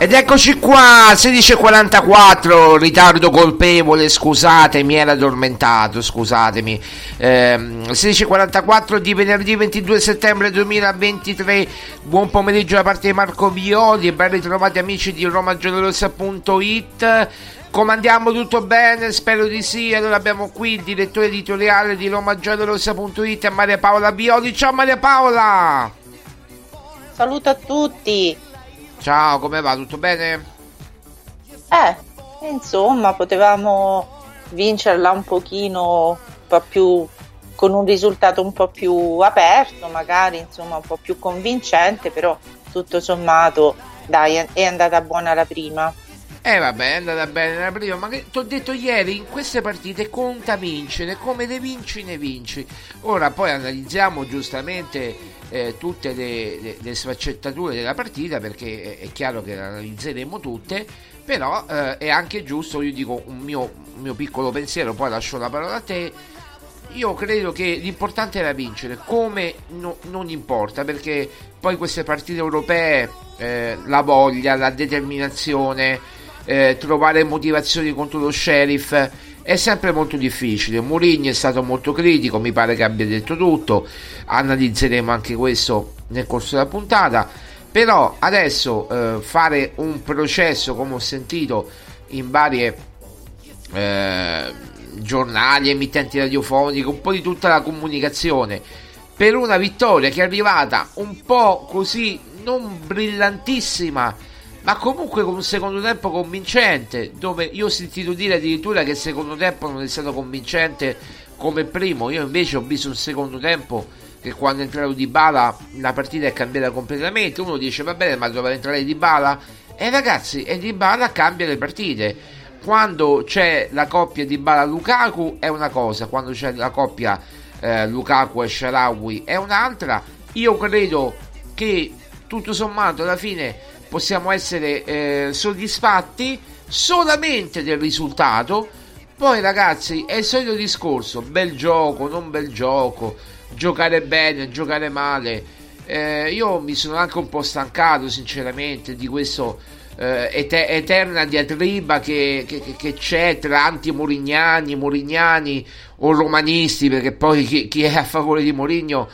Ed eccoci qua, 16.44, ritardo colpevole, scusatemi, era addormentato, scusatemi. Ehm, 16.44 di venerdì 22 settembre 2023, buon pomeriggio da parte di Marco Violi e ben ritrovati amici di romagiallorossa.it. Comandiamo tutto bene? Spero di sì. Allora abbiamo qui il direttore editoriale di romagiallorossa.it, Maria Paola Violi. Ciao Maria Paola! Saluto a tutti. Ciao, come va? Tutto bene? Eh, insomma, potevamo vincerla un pochino, un po' più con un risultato un po' più aperto, magari, insomma, un po' più convincente, però tutto sommato, dai, è andata buona la prima. Eh vabbè, è andata bene la prima, ma ti ho detto ieri, in queste partite conta vincere, come ne vinci ne vinci. Ora poi analizziamo giustamente eh, tutte le, le, le, sfaccettature della partita perché è, chiaro che le analizzeremo tutte, però eh, è anche giusto, io dico un mio, un mio piccolo pensiero, poi lascio la parola a te. Io credo che l'importante era vincere, come no, non importa, perché poi queste partite europee, eh, la voglia, la determinazione, eh, trovare motivazioni contro lo sheriff è sempre molto difficile. Mourinho è stato molto critico, mi pare che abbia detto tutto, analizzeremo anche questo nel corso della puntata, però adesso eh, fare un processo, come ho sentito in varie eh, giornali, emittenti radiofoniche, un po' di tutta la comunicazione per una vittoria che è arrivata un po' così non brillantissima ma comunque con un secondo tempo convincente dove io ho sentito dire addirittura che il secondo tempo non è stato convincente come primo. Io invece ho visto un secondo tempo che quando è entrato Di Bala la partita è cambiata completamente. Uno dice va bene ma doveva entrare Di Bala e ragazzi e Di Bala cambia le partite. Quando c'è la coppia di Bala Lukaku è una cosa, quando c'è la coppia eh, Lukaku e Sharawi è un'altra. Io credo che tutto sommato alla fine possiamo essere eh, soddisfatti solamente del risultato. Poi ragazzi è il solito discorso, bel gioco, non bel gioco, giocare bene, giocare male. Eh, io mi sono anche un po' stancato sinceramente di questo eh, et- eterna diatriba che, che, che, c'è tra anti-morignani, morignani o romanisti, perché poi chi, chi è a favore di Morigno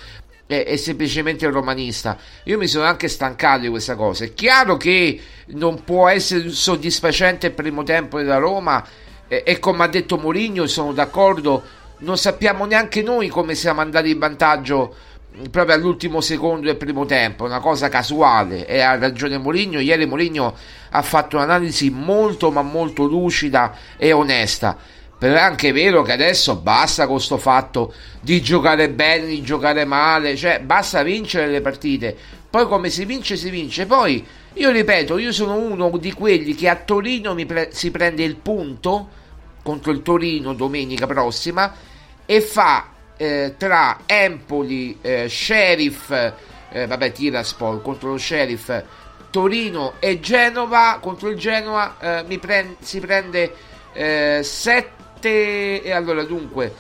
è, è, semplicemente romanista. Io mi sono anche stancato di questa cosa. È chiaro che non può essere soddisfacente il primo tempo della Roma e, e come ha detto Mourinho sono d'accordo, non sappiamo neanche noi come siamo andati in vantaggio proprio all'ultimo secondo del primo tempo, una cosa casuale e ha ragione Mourinho, ieri Mourinho ha fatto un'analisi molto ma molto lucida e onesta, però è anche vero che adesso basta con questo fatto di giocare bene, di giocare male, cioè basta vincere le partite, poi come si vince si vince, poi io ripeto, io sono uno di quelli che a Torino pre- si prende il punto contro il Torino domenica prossima e fa eh, tra Empoli, eh, Sheriff, eh, vabbè Tiraspol contro lo Sheriff, Torino e Genova, contro il Genova eh, prend- si prende 7 eh, e allora dunque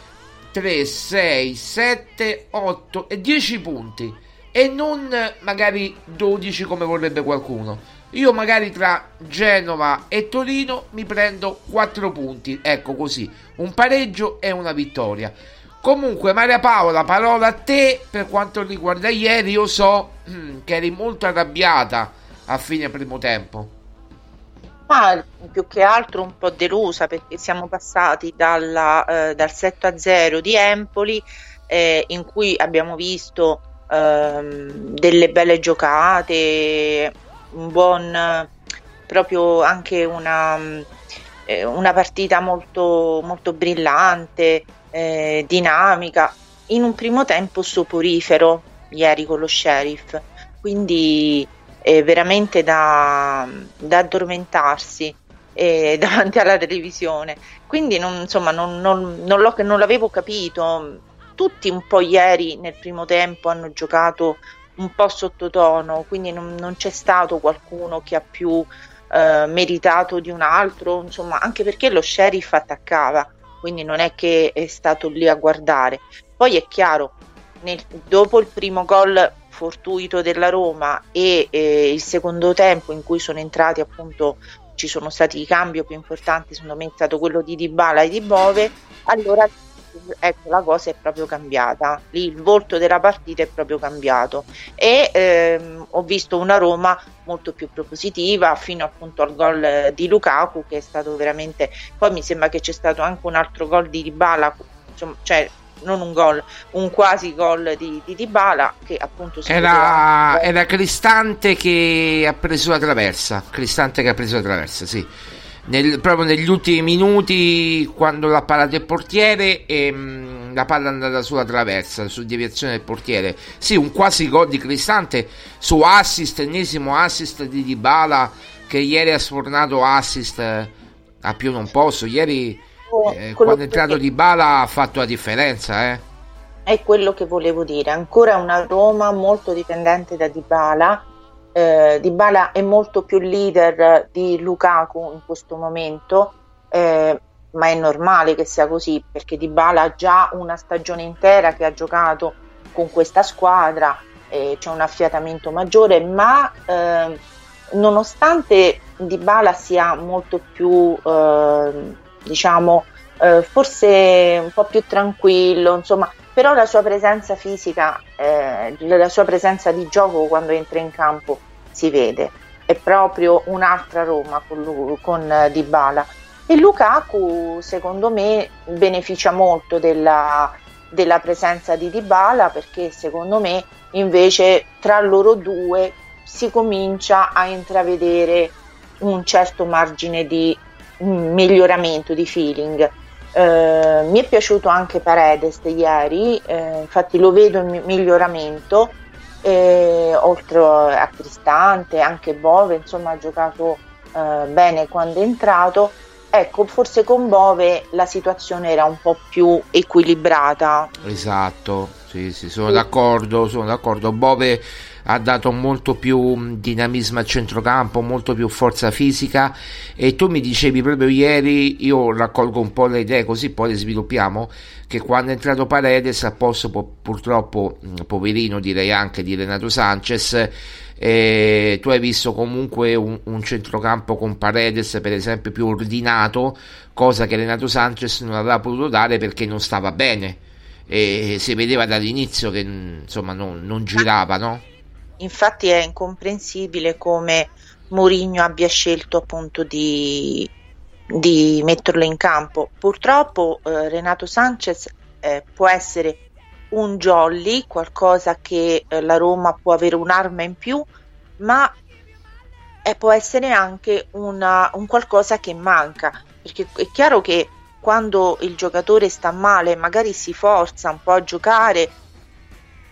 3, 6, 7, 8 e 10 punti e non magari 12 come vorrebbe qualcuno. Io magari tra Genova e Torino mi prendo 4 punti, ecco così, un pareggio e una vittoria. Comunque, Maria Paola, parola a te per quanto riguarda ieri. Io so che eri molto arrabbiata a fine primo tempo. Ma più che altro un po' delusa perché siamo passati dalla, eh, dal 7 a 0 di Empoli, eh, in cui abbiamo visto ehm, delle belle giocate, un buon proprio anche una, eh, una partita molto, molto brillante eh, dinamica, in un primo tempo soporifero ieri con lo sheriff, quindi è veramente da, da addormentarsi eh, davanti alla televisione. Quindi non, insomma, non, non, non l'avevo capito. Tutti un po' ieri nel primo tempo hanno giocato un po' sottotono, quindi non, non c'è stato qualcuno che ha più eh, meritato di un altro, insomma, anche perché lo sheriff attaccava quindi non è che è stato lì a guardare. Poi è chiaro, nel, dopo il primo gol fortuito della Roma e eh, il secondo tempo in cui sono entrati appunto ci sono stati i cambi più importanti, secondo me è stato quello di Dybala e di Bove, allora ecco la cosa è proprio cambiata. Lì il volto della partita è proprio cambiato. E ehm, ho visto una Roma molto più propositiva fino appunto al gol di Lukaku che è stato veramente poi mi sembra che c'è stato anche un altro gol di Dybala insomma, cioè non un gol, un quasi gol di, di Dybala che appunto era, poteva... era Cristante che ha preso la traversa Cristante che ha preso la traversa sì nel, proprio negli ultimi minuti quando l'ha parato il portiere e mh, mm, la palla è andata sulla traversa su deviazione del portiere sì un quasi gol di Cristante su assist ennesimo assist di Dybala che ieri ha sfornato assist a più non posso. Ieri eh, quando è entrato Di Bala ha fatto la differenza. Eh. È quello che volevo dire. Ancora una Roma molto dipendente da Di Bala. Eh, di Bala è molto più leader di Lukaku in questo momento, eh, ma è normale che sia così perché Di Bala ha già una stagione intera che ha giocato con questa squadra, eh, c'è un affiatamento maggiore, ma eh, nonostante Di Bala sia molto più, eh, diciamo, eh, forse un po' più tranquillo, insomma, però la sua presenza fisica, eh, la sua presenza di gioco quando entra in campo si vede, è proprio un'altra Roma con, con Dybala. E Lukaku secondo me beneficia molto della, della presenza di Dybala perché secondo me invece tra loro due si comincia a intravedere un certo margine di miglioramento di feeling. Eh, mi è piaciuto anche Paredes ieri, eh, infatti lo vedo in miglioramento, eh, oltre a Cristante, anche Bove, insomma ha giocato eh, bene quando è entrato Ecco, forse con Bove la situazione era un po' più equilibrata. Esatto, sì, sì, sono d'accordo, sono d'accordo. Bove ha dato molto più dinamismo al centrocampo, molto più forza fisica e tu mi dicevi proprio ieri, io raccolgo un po' le idee così poi le sviluppiamo, che quando è entrato Paredes, a posto purtroppo, poverino direi anche di Renato Sanchez, eh, tu hai visto comunque un, un, centrocampo con Paredes per esempio più ordinato cosa che Renato Sanchez non aveva potuto dare perché non stava bene e si vedeva dall'inizio che insomma non, non girava no? Infatti è incomprensibile come Mourinho abbia scelto appunto di, di metterlo in campo. Purtroppo eh, Renato Sanchez eh, può essere un jolly, qualcosa che eh, la Roma può avere un'arma in più, ma eh, può essere anche una, un qualcosa che manca, perché è chiaro che quando il giocatore sta male magari si forza un po' a giocare,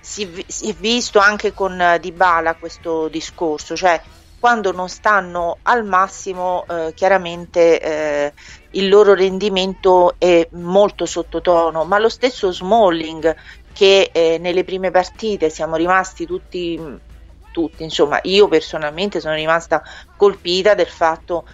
si, si è visto anche con uh, Dybala questo discorso, cioè quando non stanno al massimo eh, chiaramente eh, il loro rendimento è molto sottotono, ma lo stesso Smalling che eh, nelle prime partite siamo rimasti tutti, tutti, insomma, io personalmente sono rimasta colpita del fatto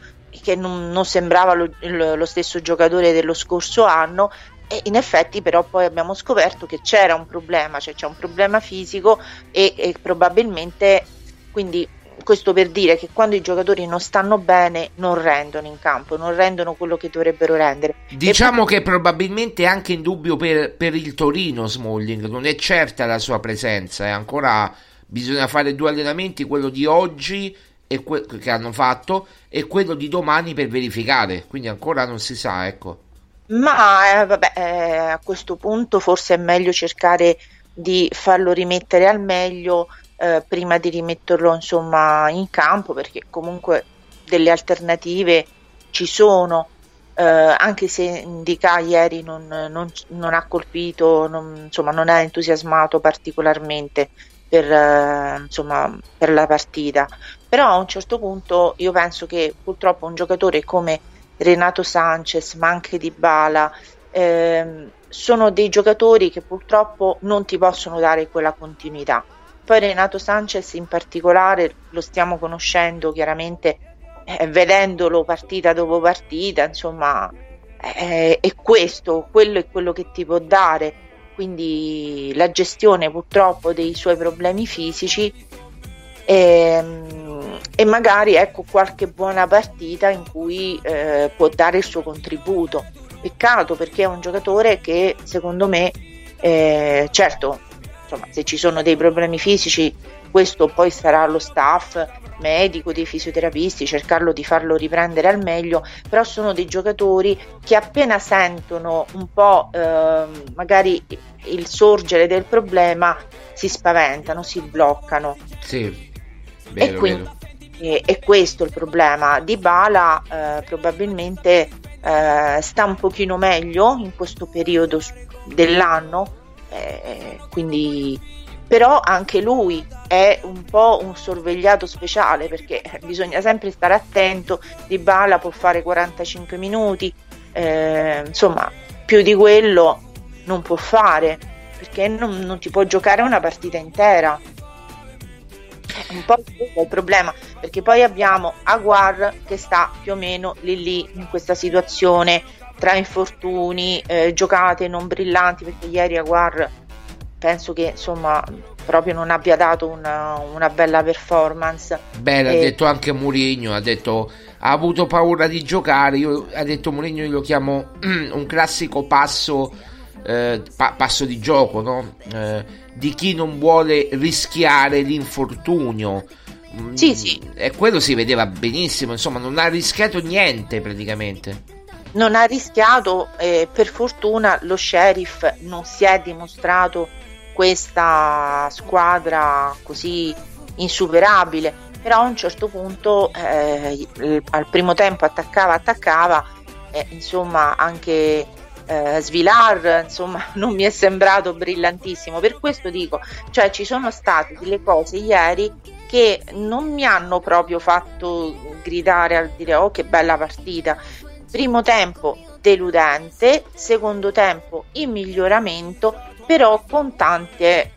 che non, non sembrava lo, lo, stesso giocatore dello scorso anno e in effetti però poi abbiamo scoperto che c'era un problema, cioè c'è un problema fisico e, e probabilmente quindi questo per dire che quando i giocatori non stanno bene non rendono in campo, non rendono quello che dovrebbero rendere. Diciamo poi... che probabilmente è anche in dubbio per, per, il Torino Smalling, non è certa la sua presenza, è ancora bisogna fare due allenamenti, quello di oggi que- che hanno fatto e quello di domani per verificare, quindi ancora non si sa, ecco. Ma eh, vabbè, eh, a questo punto forse è meglio cercare di farlo rimettere al meglio eh, prima di rimetterlo insomma in campo perché comunque delle alternative ci sono eh, anche se Indica ieri non, non, non ha colpito non, insomma non ha entusiasmato particolarmente per, eh, insomma, per la partita. Però a un certo punto io penso che purtroppo un giocatore come Renato Sanchez ma anche Di Bala eh, sono dei giocatori che purtroppo non ti possono dare quella continuità. Poi Renato Sanchez in particolare lo stiamo conoscendo chiaramente eh, vedendolo partita dopo partita, insomma eh, è questo, quello è quello che ti può dare, quindi la gestione purtroppo dei suoi problemi fisici ehm, e magari ecco qualche buona partita in cui eh, può dare il suo contributo. Peccato perché è un giocatore che secondo me, eh, certo, insomma, se ci sono dei problemi fisici, questo poi sarà lo staff medico, dei fisioterapisti, cercarlo di farlo riprendere al meglio, però sono dei giocatori che appena sentono un po' eh, magari il sorgere del problema si spaventano, si bloccano. Sì, vero, e quindi è, è questo il problema. Di Bala eh, probabilmente eh, sta un pochino meglio in questo periodo dell'anno eh, quindi però anche lui è un po' un sorvegliato speciale perché bisogna sempre stare attento, Di Bala può fare 45 minuti, eh, insomma più di quello non può fare perché non, non ti può giocare una partita intera. Un po' il problema, perché poi abbiamo Aguar che sta più o meno lì lì in questa situazione tra infortuni, eh, giocate non brillanti, perché ieri Aguar penso che insomma proprio non abbia dato una, una bella performance. Beh, l'ha detto anche Mourinho, ha detto ha avuto paura di giocare, io, ha detto Mourinho io lo chiamo un classico passo, eh, pa- passo di gioco, no? eh, di chi non vuole rischiare l'infortunio. Mm, sì, sì. E quello si vedeva benissimo, insomma, non ha rischiato niente praticamente non ha rischiato, eh, per fortuna lo sheriff non si è dimostrato questa squadra così insuperabile, però a un certo punto eh, al primo tempo attaccava, attaccava, eh, insomma anche eh, Svilar insomma non mi è sembrato brillantissimo, per questo dico, cioè ci sono state delle cose ieri che non mi hanno proprio fatto gridare al dire oh che bella partita, primo tempo deludente, secondo tempo in miglioramento però con tante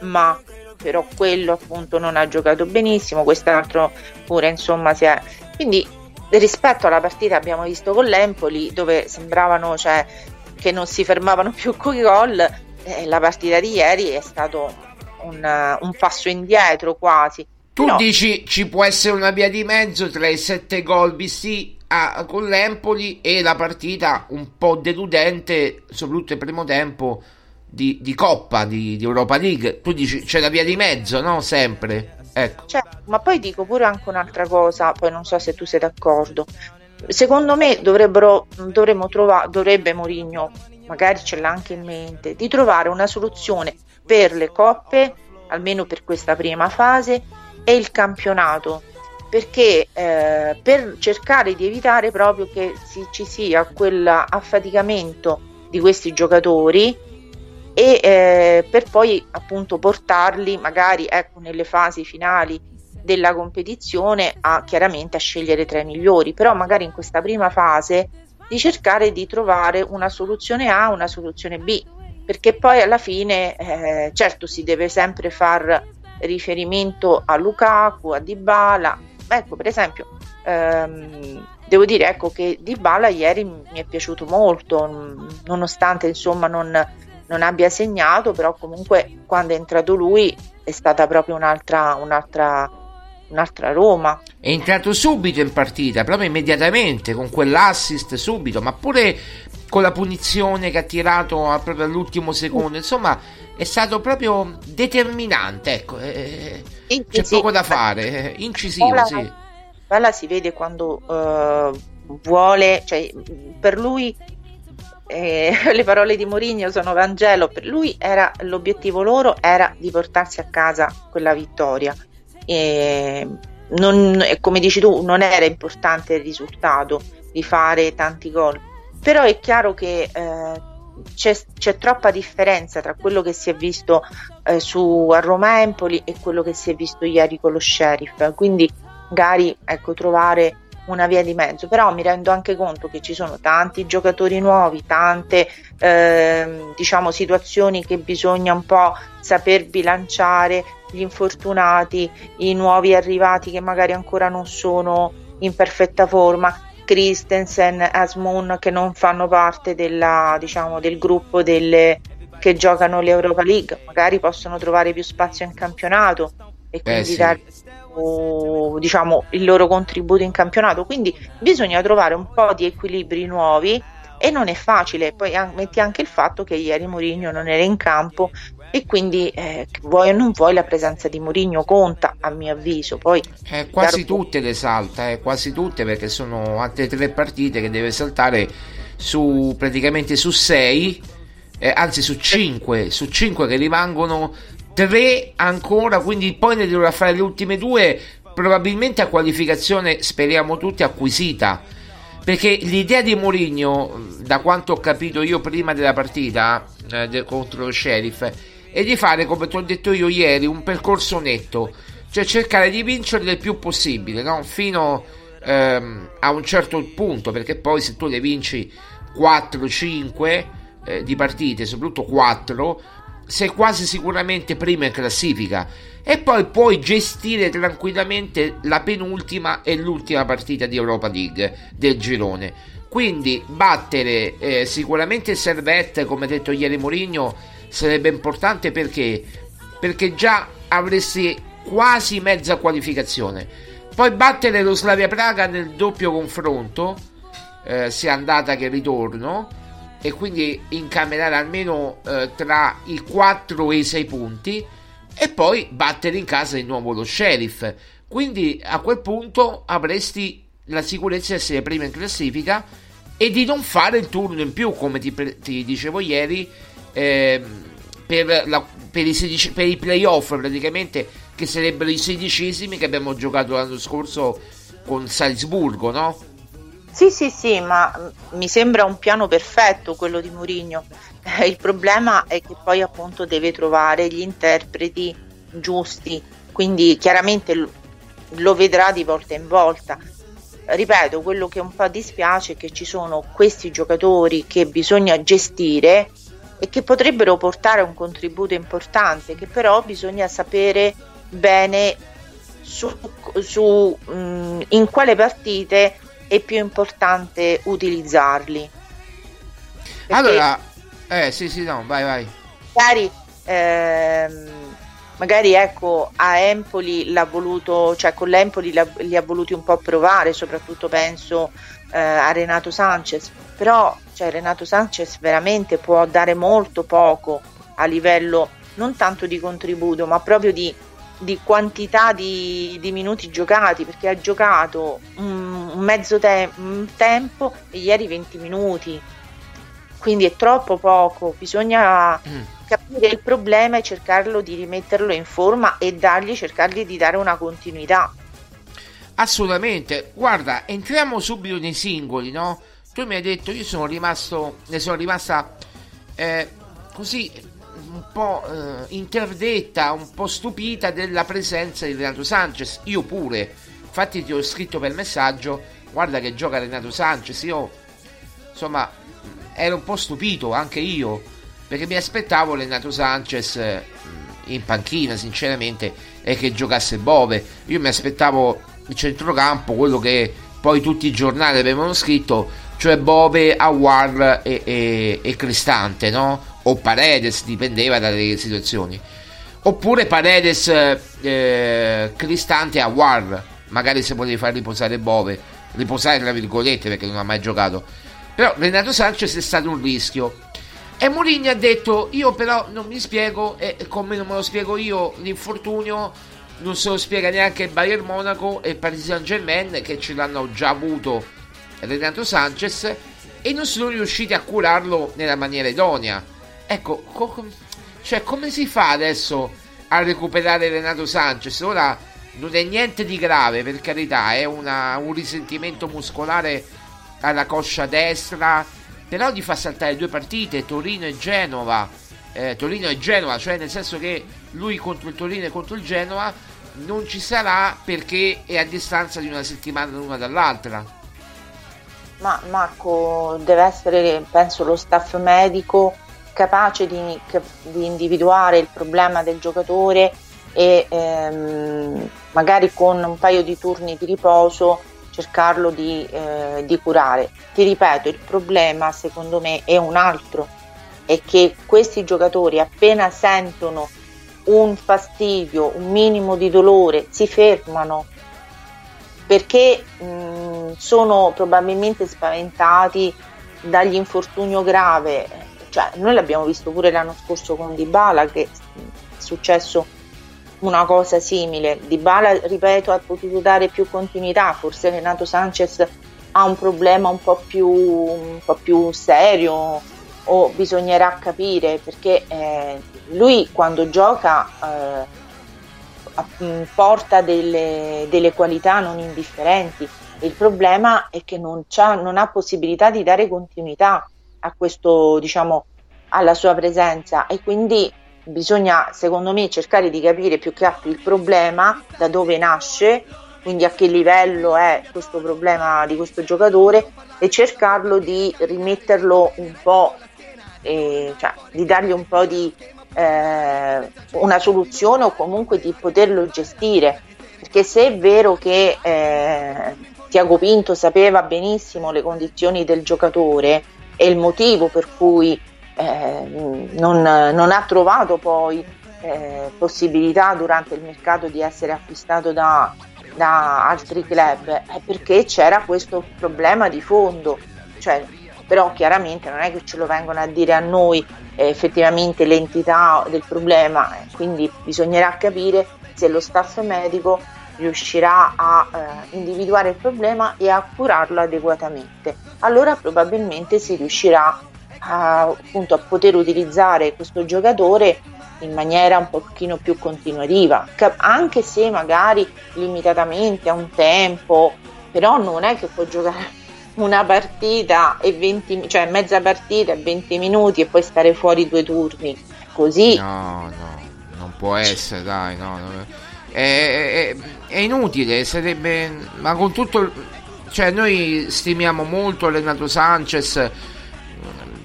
ma però quello appunto non ha giocato benissimo, quest'altro pure insomma si è quindi rispetto alla partita abbiamo visto con l'Empoli dove sembravano cioè, che non si fermavano più con i gol eh, la partita di ieri è stato un, un passo indietro quasi. Tu però... dici ci può essere una via di mezzo tra i sette gol visti a, con l'Empoli e la partita un po' deludente soprattutto il primo tempo di, di Coppa, di, di, Europa League, tu dici c'è la via di mezzo, no? Sempre. Ecco. Cioè, ma poi dico pure anche un'altra cosa, poi non so se tu sei d'accordo. Secondo me dovrebbero, dovremmo trovare, dovrebbe Mourinho, magari ce l'ha anche in mente, di trovare una soluzione per le coppe, almeno per questa prima fase, e il campionato perché eh, per cercare di evitare proprio che si, ci sia quell'affaticamento di questi giocatori e eh, per poi appunto portarli magari ecco, nelle fasi finali della competizione a chiaramente a scegliere tra i migliori, però magari in questa prima fase di cercare di trovare una soluzione A, una soluzione B, perché poi alla fine eh, certo si deve sempre far riferimento a Lukaku, a Dybala, ecco per esempio ehm, devo dire ecco che Dybala ieri mi è piaciuto molto, nonostante insomma non non abbia segnato, però comunque quando è entrato lui è stata proprio un'altra, un'altra, un'altra Roma. È entrato subito in partita, proprio immediatamente, con quell'assist subito, ma pure con la punizione che ha tirato proprio all'ultimo secondo, insomma è stato proprio determinante, ecco, eh, c'è poco da fare, incisivo, Bala, sì. Bala si vede quando uh, vuole, cioè per lui eh, le parole di Mourinho sono Vangelo, per lui era, l'obiettivo loro era di portarsi a casa quella vittoria. E non, come dici tu, non era importante il risultato di fare tanti gol, però è chiaro che eh, c'è, c'è, troppa differenza tra quello che si è visto eh, su a Roma Empoli e quello che si è visto ieri con lo sheriff. Quindi magari ecco, trovare una via di mezzo, però mi rendo anche conto che ci sono tanti giocatori nuovi, tante eh, diciamo situazioni che bisogna un po' saper bilanciare, gli infortunati, i nuovi arrivati che magari ancora non sono in perfetta forma, Christensen, Asmoon che non fanno parte della, diciamo, del gruppo delle, che giocano l'Europa League, magari possono trovare più spazio in campionato e quindi eh sì. dare diciamo, il loro contributo in campionato. Quindi bisogna trovare un po' di equilibri nuovi e non è facile. Poi metti anche il fatto che ieri Mourinho non era in campo e quindi eh, vuoi o non vuoi la presenza di Mourinho conta a mio avviso. Poi eh, quasi chiaro... tutte le salta, eh, quasi tutte perché sono altre tre partite che deve saltare su praticamente su sei. Eh, anzi su 5 su 5 che rimangono 3 ancora, quindi poi ne dovrà fare le ultime due, probabilmente a qualificazione, speriamo tutti, acquisita. Perché l'idea di Mourinho, da quanto ho capito io prima della partita eh, de, contro lo Sheriff, e di fare, come ti ho detto io ieri, un percorso netto, cioè cercare di vincere il più possibile, no? fino ehm, a un certo punto, perché poi se tu le vinci 4-5 eh, di partite, soprattutto 4, sei quasi sicuramente prima in classifica e poi puoi gestire tranquillamente la penultima e l'ultima partita di Europa League del girone. Quindi battere eh, sicuramente il Servette, come detto ieri Mourinho, sarebbe importante perché? Perché già avresti quasi mezza qualificazione. Poi battere lo Slavia Praga nel doppio confronto, eh, sia andata che ritorno, e quindi incamerare almeno eh, tra i 4 e i 6 punti e poi battere in casa di nuovo lo sheriff. Quindi a quel punto avresti la sicurezza di essere prima in classifica e di non fare il turno in più, come ti, ti dicevo ieri, eh, per, la, per, i 16, per i playoff praticamente, che sarebbero i sedicesimi che abbiamo giocato l'anno scorso con Salisburgo, no? Sì, sì, sì, ma mi sembra un piano perfetto quello di Mourinho. Il problema è che poi appunto deve trovare gli interpreti giusti, quindi chiaramente lo, vedrà di volta in volta. Ripeto, quello che un po' dispiace è che ci sono questi giocatori che bisogna gestire e che potrebbero portare un contributo importante, che però bisogna sapere bene su, su mm, in quale partite è più importante utilizzarli. Perché allora, eh sì sì no, vai vai. Magari, ehm, magari ecco a Empoli l'ha voluto, cioè con l'Empoli li ha voluti un po' provare, soprattutto penso eh, a Renato Sanchez, però cioè, Renato Sanchez veramente può dare molto poco a livello non tanto di contributo, ma proprio di di quantità di, di, minuti giocati perché ha giocato un, un mezzo te- un tempo e ieri 20 minuti quindi è troppo poco bisogna mm. capire il problema e cercarlo di rimetterlo in forma e dargli cercargli di dare una continuità assolutamente guarda entriamo subito nei singoli no? tu mi hai detto io sono rimasto ne sono rimasta eh, così un po' eh, interdetta, un po' stupita della presenza di Renato Sanchez. Io pure, infatti ti ho scritto per messaggio, guarda che gioca Renato Sanchez, io insomma ero un po' stupito anche io, perché mi aspettavo Renato Sanchez eh, in panchina sinceramente e che giocasse Bove. Io mi aspettavo il centrocampo, quello che poi tutti i giornali avevano scritto, cioè Bove, Awar e, e, e Cristante, no? o Paredes, dipendeva dalle situazioni. Oppure Paredes, eh, Cristante a War, magari se volevi far riposare Bove, riposare tra virgolette perché non ha mai giocato. Però Renato Sanchez è stato un rischio. E Mourinho ha detto: Io però non mi spiego, e come non me lo spiego io, l'infortunio non se lo spiega neanche il Bayern Monaco e il Paris Saint Germain che ce l'hanno già avuto Renato Sanchez e non sono riusciti a curarlo nella maniera idonea. Ecco, co- cioè, come si fa adesso a recuperare Renato Sanchez? Ora non è niente di grave, per carità, è una, un risentimento muscolare alla coscia destra, però gli fa saltare due partite, Torino e Genova. Eh, Torino e Genova, cioè nel senso che lui contro il Torino e contro il Genova non ci sarà perché è a distanza di una settimana l'una dall'altra. Ma Marco, deve essere, penso, lo staff medico capace di, di individuare il problema del giocatore e ehm, magari con un paio di turni di riposo cercarlo di, eh, di, curare. Ti ripeto, il problema secondo me è un altro, è che questi giocatori appena sentono un fastidio, un minimo di dolore, si fermano perché mh, sono probabilmente spaventati dagli infortunio grave cioè, noi l'abbiamo visto pure l'anno scorso con Dybala che è successo una cosa simile. Dybala, ripeto, ha potuto dare più continuità, forse Renato Sanchez ha un problema un po' più, un po più serio o bisognerà capire perché eh, lui quando gioca eh, porta delle, delle, qualità non indifferenti. Il problema è che non, non ha possibilità di dare continuità a questo, diciamo, alla sua presenza e quindi bisogna secondo me cercare di capire più che altro il problema, da dove nasce, quindi a che livello è questo problema di questo giocatore e cercarlo di rimetterlo un po', eh, cioè di dargli un po' di eh, una soluzione o comunque di poterlo gestire. Perché se è vero che eh, Tiago Pinto sapeva benissimo le condizioni del giocatore e il motivo per cui eh, non, non, ha trovato poi eh, possibilità durante il mercato di essere acquistato da, da altri club, è perché c'era questo problema di fondo. Cioè, però chiaramente non è che ce lo vengono a dire a noi eh, effettivamente l'entità del problema, quindi bisognerà capire se lo staff medico riuscirà a eh, individuare il problema e a curarlo adeguatamente. Allora probabilmente si riuscirà a, appunto, a poter utilizzare questo giocatore in maniera un pochino più continuativa, anche se magari limitatamente a un tempo, però non è che può giocare una partita e 20, cioè mezza partita e 20 minuti e poi stare fuori due turni. Così. No, no, non può essere, dai, no. no. È, è, è, inutile, sarebbe. Ma con tutto. Cioè, noi stimiamo molto Renato Sanchez.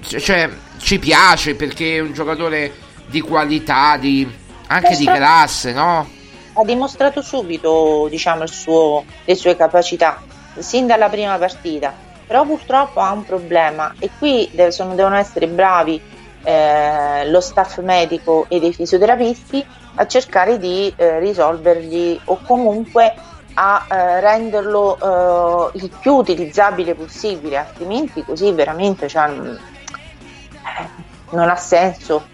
Cioè, ci piace perché è un giocatore di qualità, di, anche di classe, no? Ha dimostrato subito, diciamo, suo, le sue capacità sin dalla prima partita, però purtroppo ha un problema e qui sono, devono essere bravi eh, lo staff medico e dei fisioterapisti a cercare di eh, risolvergli o comunque a eh, renderlo eh, il più utilizzabile possibile, altrimenti così veramente cioè, non ha senso.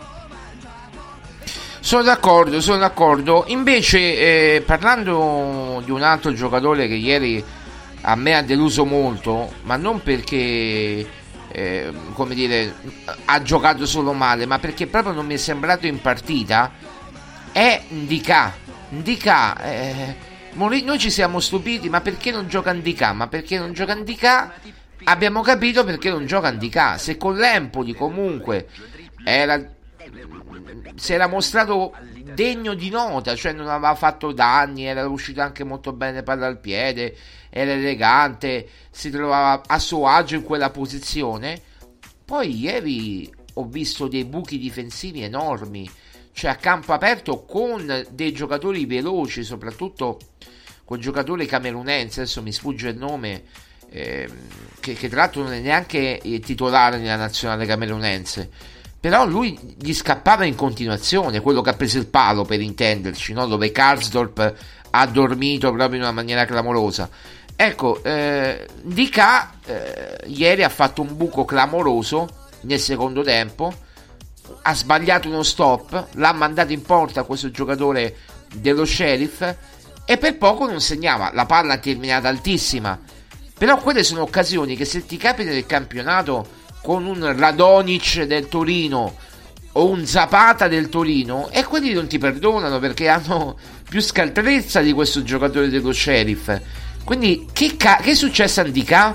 Sono d'accordo, sono d'accordo. Invece, eh, parlando di un altro giocatore che ieri a me ha deluso molto, ma non perché eh, come dire, ha giocato solo male, ma perché proprio non mi è sembrato in partita, è Ndika. Ndika, eh, noi ci siamo stupiti, ma perché non gioca Ndika? Ma perché non gioca Ndika? Abbiamo capito perché non gioca Ndika. Se con l'Empoli comunque era, si era mostrato degno di nota, cioè non aveva fatto danni, era riuscito anche molto bene palla al piede, era elegante, si trovava a suo agio in quella posizione. Poi ieri ho visto dei buchi difensivi enormi, cioè a campo aperto con dei giocatori veloci, soprattutto quel giocatore camerunense, adesso mi sfugge il nome, eh, che, che, tra l'altro non è neanche titolare nella nazionale camerunense. Però lui gli scappava in continuazione, quello che ha preso il palo per intenderci, no? dove Karsdorp ha dormito proprio in una maniera clamorosa. Ecco, eh, Dika eh, ieri ha fatto un buco clamoroso nel secondo tempo, ha sbagliato uno stop, l'ha mandato in porta questo giocatore dello sheriff e per poco non segnava. La palla è terminata altissima. Però quelle sono occasioni che se ti capita nel campionato con un Radonic del Torino o un Zapata del Torino e quelli non ti perdonano perché hanno più scaltrezza di questo giocatore dello sheriff quindi che, ca- che è successo a Andika?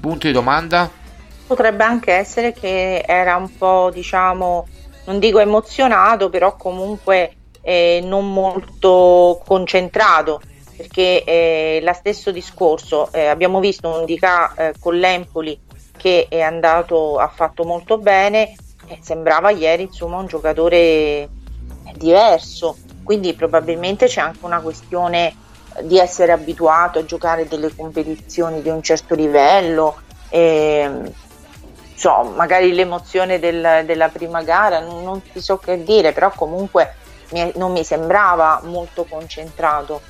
Punto di domanda. Potrebbe anche essere che era un po', diciamo, non dico emozionato, però comunque eh, non molto concentrato, perché eh, la stesso discorso, eh, abbiamo visto un Dica eh, con l'Empoli che è andato, ha fatto molto bene, sembrava ieri insomma un giocatore diverso, quindi probabilmente c'è anche una questione di essere abituato a giocare delle competizioni di un certo livello. E, so, magari l'emozione del, della prima gara, non, non, ti so che dire, però comunque mi, non mi sembrava molto concentrato.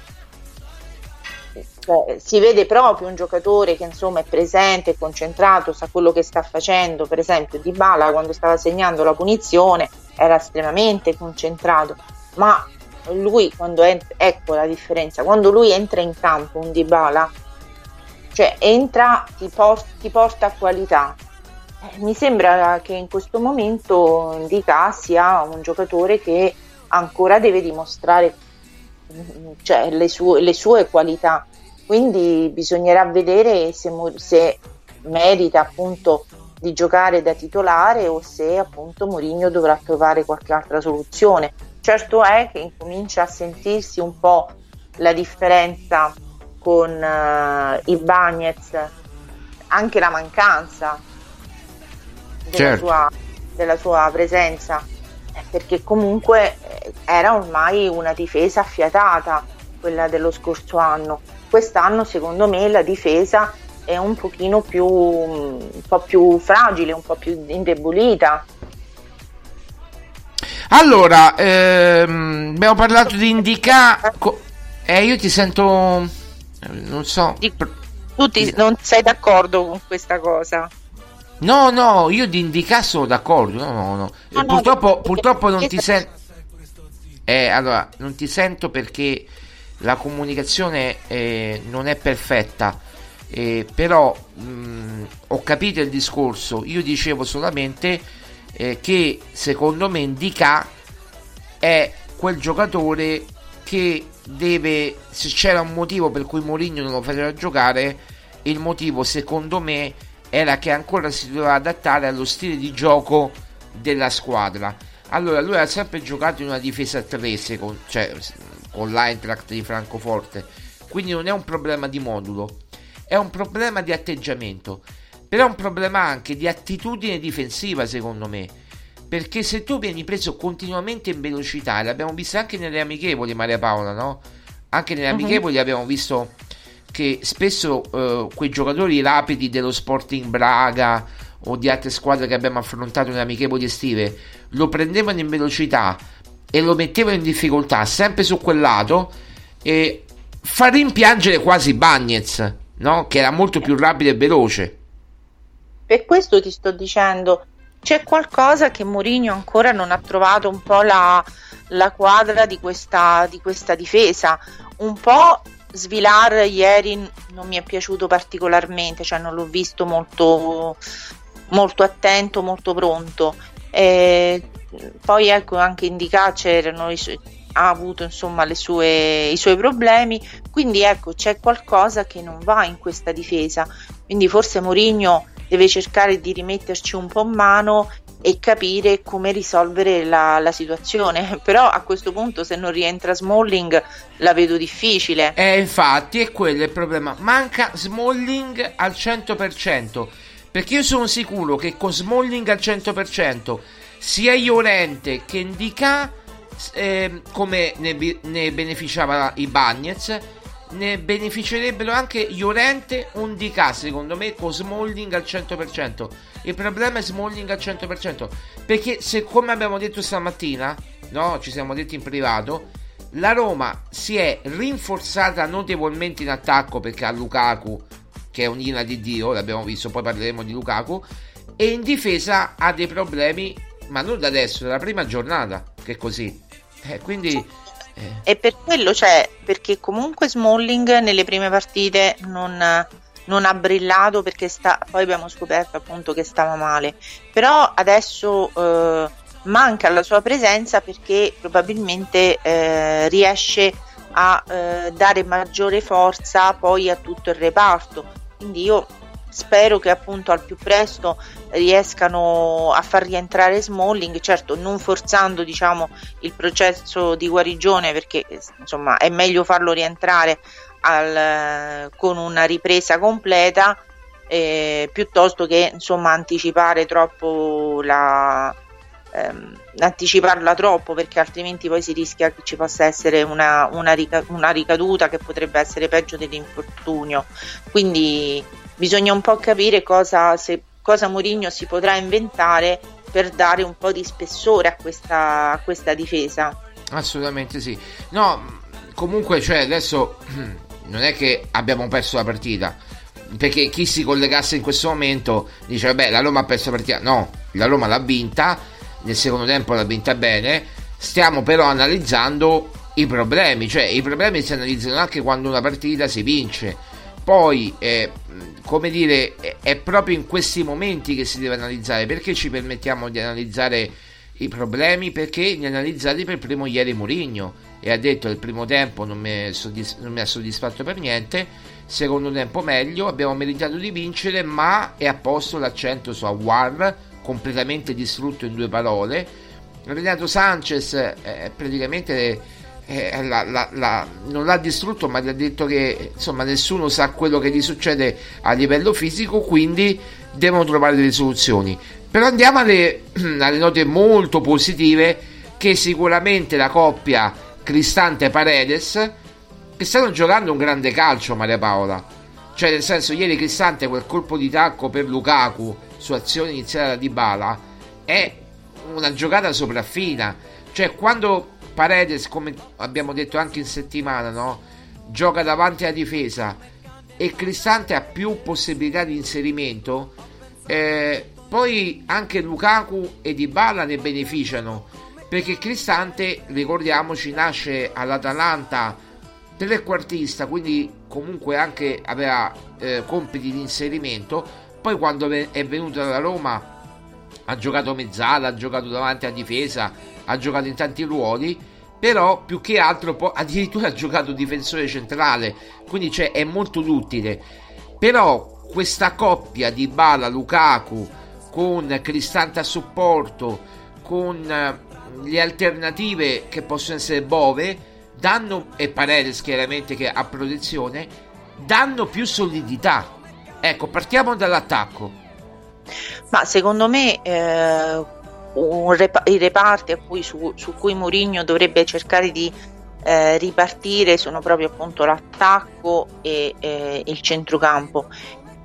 Cioè, si vede proprio un giocatore che insomma è presente, concentrato, sa quello che sta facendo. Per esempio, Di Bala quando stava segnando la punizione era estremamente concentrato, ma lui quando entra, ecco la differenza, quando lui entra in campo un Dybala, cioè entra, ti, por- ti porta a qualità. Eh, mi sembra che in questo momento Indica sia un giocatore che ancora deve dimostrare cioè, le, sue, le, sue, qualità, quindi bisognerà vedere se, se merita appunto di giocare da titolare o se appunto Mourinho dovrà trovare qualche altra soluzione. Certo è che incomincia a sentirsi un po' la differenza con uh, i Bagnets, anche la mancanza della, certo. sua, della sua presenza, eh, perché comunque eh, era ormai una difesa affiatata quella dello scorso anno. Quest'anno secondo me la difesa è un pochino più un po' più fragile, un po' più indebolita. Allora, ehm, abbiamo parlato di Indica. Co- eh, io ti sento. Non so. Tu ti, non sei d'accordo con questa cosa? No, no, io di Indica sono d'accordo. No, no, no. no purtroppo, no, purtroppo non ti sento. Eh, allora, non ti sento perché la comunicazione eh, non è perfetta eh, però mh, ho capito il discorso. Io dicevo solamente eh, che secondo me Indica è quel giocatore che deve se c'era un motivo per cui Mourinho non lo faceva giocare il motivo secondo me era che ancora si doveva adattare allo stile di gioco della squadra. Allora lui ha sempre giocato in una difesa a 3 secondo, cioè con l'Eintracht di Francoforte quindi non è un problema di modulo è un problema di atteggiamento, però è un problema anche di attitudine difensiva secondo me. Perché se tu vieni preso continuamente in velocità, l'abbiamo visto anche nelle amichevoli, Maria Paola, no? Anche nelle uh-huh. amichevoli abbiamo visto che spesso uh, quei giocatori rapidi dello Sporting Braga o di altre squadre che abbiamo affrontato nelle amichevoli estive lo prendevano in velocità e lo mettevano in difficoltà sempre su quel lato e fa rimpiangere quasi Bagnez no? che era molto più rapido e veloce. Per questo ti sto dicendo, c'è qualcosa che Mourinho ancora non ha trovato un po' la, la quadra di questa, di questa difesa. Un po' Svilar ieri non mi è piaciuto particolarmente, cioè non l'ho visto molto, molto attento, molto pronto. E poi ecco anche in Dica i, ha avuto insomma sue, i suoi problemi, quindi ecco c'è qualcosa che non va in questa difesa, quindi forse Mourinho deve cercare di rimetterci un po' in mano e capire come risolvere la, la, situazione. Però a questo punto, se non rientra Smalling, la vedo difficile. Eh, infatti, è quello il problema. Manca Smalling al 100%. Perché io sono sicuro che con Smalling al 100%, sia Iorente che Indica eh, come ne, ne, beneficiava i Bagnets ne beneficerebbero anche Llorente un DK secondo me con Smalling al 100% il problema è Smalling al 100% perché se come abbiamo detto stamattina no, ci siamo detti in privato la Roma si è rinforzata notevolmente in attacco perché ha Lukaku che è un'ina di Dio l'abbiamo visto poi parleremo di Lukaku e in difesa ha dei problemi ma non da adesso, dalla prima giornata che è così eh, quindi... Eh. E per quello, cioè, perché comunque Smalling nelle prime partite non, non ha brillato perché sta, poi abbiamo scoperto appunto che stava male, però adesso eh, manca la sua presenza perché probabilmente eh, riesce a eh, dare maggiore forza poi a tutto il reparto. Quindi io spero che appunto al più presto riescano a far rientrare Smalling, certo non forzando diciamo il processo di guarigione perché insomma è meglio farlo rientrare al, con una ripresa completa eh, piuttosto che insomma anticipare troppo la, ehm, anticiparla troppo perché altrimenti poi si rischia che ci possa essere una, una, rica- una ricaduta che potrebbe essere peggio dell'infortunio quindi bisogna un po' capire cosa, se, cosa Mourinho si potrà inventare per dare un po' di spessore a questa, a questa difesa. Assolutamente sì. No, comunque, cioè, adesso non è che abbiamo perso la partita. Perché chi si collegasse in questo momento dice: Vabbè, la Roma ha perso la partita. No, la Roma l'ha vinta. Nel secondo tempo l'ha vinta bene. Stiamo però analizzando i problemi. Cioè, i problemi si analizzano anche quando una partita si vince. Poi eh, come dire, è proprio in questi momenti che si deve analizzare. Perché ci permettiamo di analizzare i problemi? Perché ne analizzati per primo ieri Mourinho e ha detto che il primo tempo non mi, soddisf- non mi, ha soddisfatto per niente. secondo tempo meglio, abbiamo meritato di vincere, ma è a posto l'accento su Awar, completamente distrutto in due parole. Renato Sanchez eh, praticamente eh, la, la, la, non l'ha distrutto, ma gli ha detto che insomma nessuno sa quello che gli succede a livello fisico, quindi devono trovare delle soluzioni. Però andiamo alle, alle note molto positive che sicuramente la coppia Cristante Paredes che stanno giocando un grande calcio Maria Paola. Cioè, nel senso, ieri Cristante quel colpo di tacco per Lukaku su azione iniziale da Dybala è una giocata sopraffina. Cioè, quando Paredes, come abbiamo detto anche in settimana, no? gioca davanti alla difesa e Cristante ha più possibilità di inserimento, eh, poi anche Lukaku e Dybala ne beneficiano perché Cristante, ricordiamoci, nasce all'Atalanta trequartista, quindi comunque anche aveva eh, compiti di inserimento. Poi quando è venuto dalla Roma ha giocato mezzala, ha giocato davanti a difesa, ha giocato in tanti ruoli, però più che altro po- addirittura ha giocato difensore centrale, quindi cioè, è molto utile. Però questa coppia di Bala Lukaku con Cristante a supporto, con eh, le alternative che possono essere Bove, danno, e Paredes chiaramente che ha protezione, danno più solidità. Ecco, partiamo dall'attacco. Ma secondo me eh, rep- i reparti cui, su, su, cui Mourinho dovrebbe cercare di eh, ripartire sono proprio appunto l'attacco e eh, il centrocampo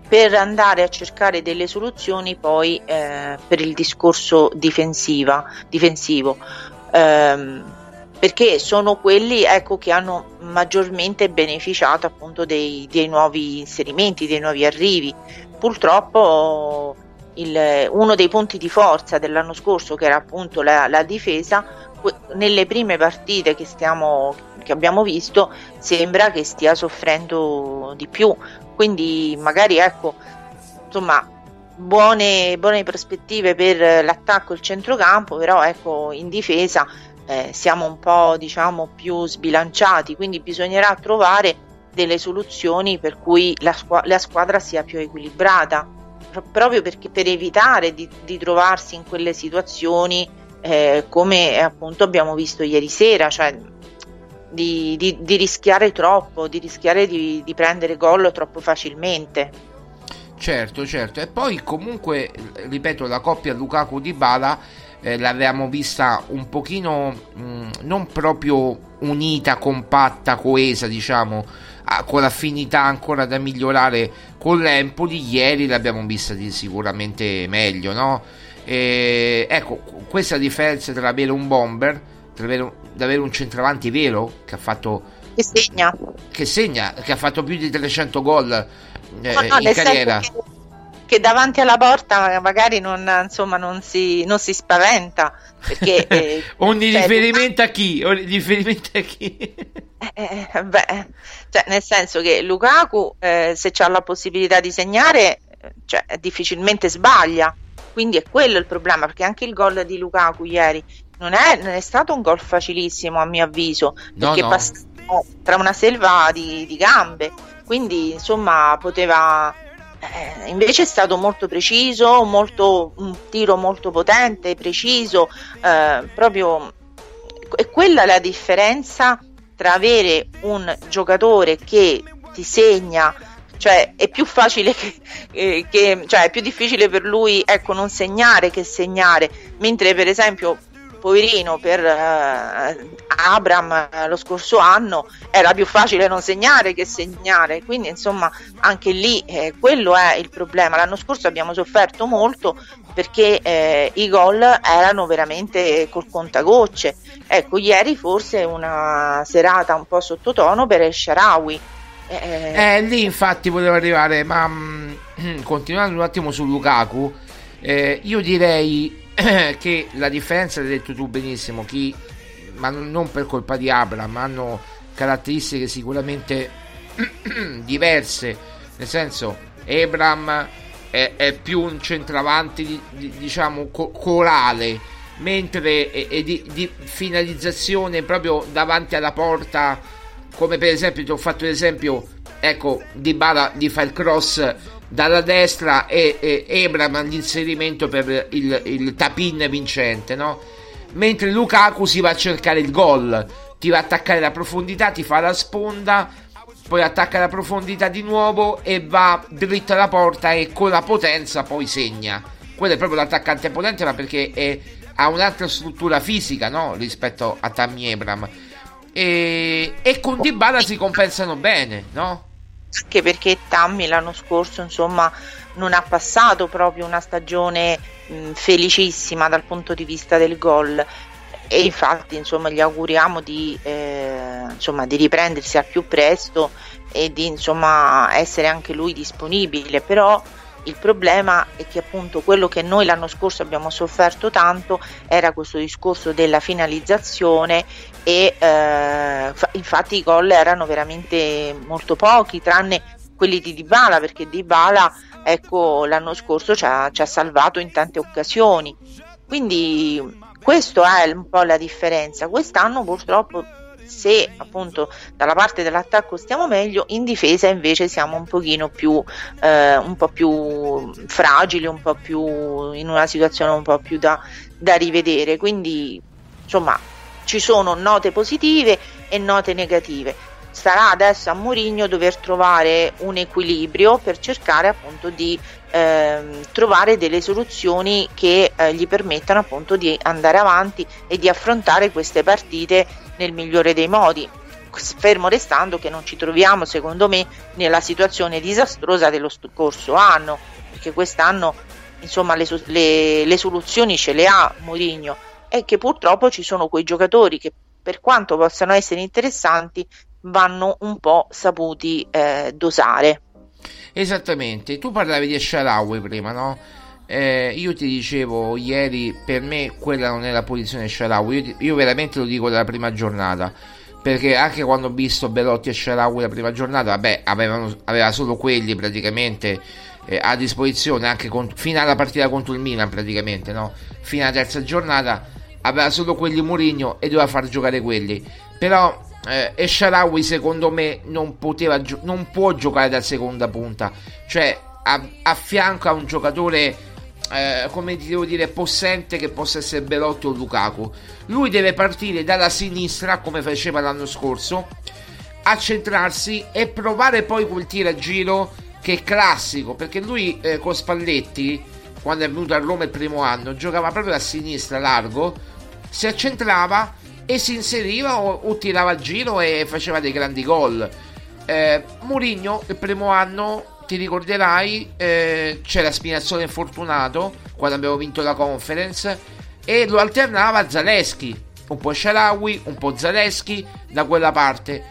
per andare a cercare delle soluzioni poi eh, per il discorso difensivo. Um, perché sono quelli ecco, che hanno maggiormente beneficiato appunto dei, dei nuovi inserimenti, dei nuovi arrivi. Purtroppo il, uno dei punti di forza dell'anno scorso, che era appunto la, la difesa, nelle prime partite che, stiamo, che abbiamo visto sembra che stia soffrendo di più. Quindi magari ecco, insomma, buone, buone prospettive per l'attacco e il centrocampo, però ecco, in difesa eh, siamo un po' diciamo più sbilanciati, quindi bisognerà trovare delle soluzioni per cui la, squ- la squadra sia più equilibrata, proprio perché per evitare di, di trovarsi in quelle situazioni eh, come appunto abbiamo visto ieri sera, cioè di, di, di rischiare troppo, di rischiare di, di prendere gol troppo facilmente. Certo, certo, e poi comunque, ripeto, la coppia Lukaku-Di Bala eh, l'avevamo vista un pochino mh, mm, non proprio unita, compatta, coesa, diciamo, ah, con l'affinità ancora da migliorare con l'Empoli. Ieri l'abbiamo vista di sicuramente meglio, no? E, ecco, questa differenza tra avere un bomber, tra avere, avere un centravanti vero che ha fatto che segna che segna che ha fatto più di 300 gol eh, no, no, in carriera che che davanti alla porta magari non, insomma, non, si, non si spaventa. Perché, eh, ogni cioè, riferimento a chi? Ogni riferimento a chi? Eh, eh, beh, cioè, nel senso che Lukaku, eh, se ha la possibilità di segnare, cioè, difficilmente sbaglia. Quindi è quello il problema, perché anche il gol di Lukaku ieri non è, non è stato un gol facilissimo, a mio avviso, perché no, no. tra una selva di, di gambe. Quindi, insomma, poteva eh, invece è stato molto preciso, molto, un tiro molto potente, preciso, eh, proprio è quella la differenza tra avere un giocatore che ti segna cioè è più facile che, eh, che, cioè è più difficile per lui ecco non segnare che segnare. Mentre per esempio poverino per uh, Abram uh, lo scorso anno era più facile non segnare che segnare, quindi insomma anche lì eh, quello è il problema. L'anno scorso abbiamo sofferto molto perché eh, i gol erano veramente col contagocce. Ecco, ieri forse una serata un po' sottotono per El Sharawi. Eh, eh, lì infatti volevo arrivare, ma mh, mm, continuando un attimo su Lukaku, eh, io direi che la differenza l'hai detto tu benissimo, chi, ma non per colpa di Abram, hanno caratteristiche sicuramente diverse, nel senso Abram è, è più un centravanti diciamo co- corale, mentre è, è di, di, finalizzazione proprio davanti alla porta, come per esempio ti ho fatto l'esempio ecco Dybala gli fa il cross dalla destra e, e Ebram all'inserimento per il, il tapin vincente, no? Mentre Lukaku si va a cercare il gol, ti va a attaccare la profondità, ti fa la sponda, poi attacca la profondità di nuovo e va dritto alla porta e con la potenza poi segna. Quello è proprio l'attaccante potente, ma perché è, ha un'altra struttura fisica no? rispetto a Tammy Ebram. E, e con Dybala si compensano bene, no? Anche perché Tammy l'anno scorso insomma non ha passato proprio una stagione mh, felicissima dal punto di vista del gol. E infatti insomma gli auguriamo di, eh, insomma, di riprendersi al più presto e di insomma essere anche lui disponibile. Però il problema è che appunto quello che noi l'anno scorso abbiamo sofferto tanto era questo discorso della finalizzazione e eh, infatti i gol erano veramente molto pochi, tranne quelli di Dybala, perché Dybala ecco, l'anno scorso ci ha, ci ha salvato in tante occasioni. Quindi questo è un po' la differenza. Quest'anno purtroppo se appunto dalla parte dell'attacco stiamo meglio, in difesa invece siamo un pochino più eh, un po' più fragili, un po' più in una situazione un po' più da, da rivedere. Quindi insomma ci sono note positive e note negative. Sarà adesso a Mourinho dover trovare un equilibrio per cercare appunto di ehm, trovare delle soluzioni che eh, gli permettano appunto di andare avanti e di affrontare queste partite nel migliore dei modi fermo restando che non ci troviamo secondo me nella situazione disastrosa dello scorso anno perché quest'anno insomma le, le, le soluzioni ce le ha Mourinho è che purtroppo ci sono quei giocatori che per quanto possano essere interessanti vanno un po' saputi eh, dosare. Esattamente, tu parlavi di Sharawi prima, no? Eh, io ti dicevo ieri, per me quella non è la posizione Sharawi, io, io, veramente lo dico dalla prima giornata, perché anche quando ho visto Belotti e Sharawi la prima giornata, vabbè, avevano, aveva solo quelli praticamente eh, a disposizione, anche con, fino alla partita contro il Milan praticamente, no? Fino alla terza giornata aveva solo quelli Mourinho e doveva far giocare quelli. Però eh, Esharawi secondo me non, poteva, non può giocare da seconda punta, cioè a, a fianco a un giocatore eh, come devo dire possente che possa essere Belotti o Lukaku. Lui deve partire dalla sinistra come faceva l'anno scorso, accentrarsi e provare poi quel tiro a giro che è classico, perché lui eh, con Spalletti quando è venuto a Roma il primo anno giocava proprio a sinistra largo si accentrava e si inseriva o, o tirava a giro e faceva dei grandi gol. Eh, Murigno il primo anno ti ricorderai eh, c'era Spinazzola infortunato quando abbiamo vinto la conference e lo alternava a Zaleschi. Un po' Sharawi, un po' Zaleschi da quella parte.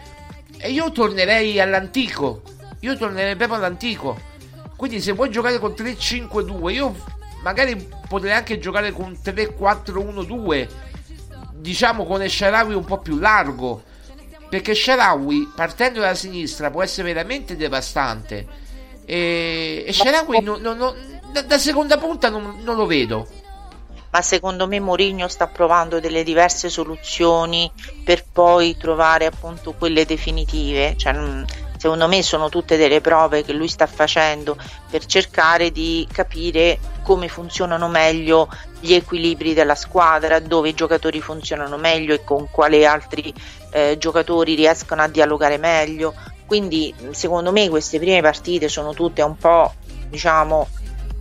E io tornerei all'antico. Io tornerei proprio all'antico. Quindi se vuoi giocare con 3-5-2 io magari potrei anche giocare con 3-4-1-2 diciamo con Esharawi un po' più largo perché Sharawi partendo dalla sinistra può essere veramente devastante. E, e Sharawi non, non, non, da, da, seconda punta non, lo vedo. Ma secondo me Mourinho sta provando delle diverse soluzioni per poi trovare appunto quelle definitive cioè, secondo me sono tutte delle prove che lui sta facendo per cercare di capire come funzionano meglio gli equilibri della squadra, dove i giocatori funzionano meglio e con quali altri eh, giocatori riescono a dialogare meglio. Quindi secondo me queste prime partite sono tutte un po' diciamo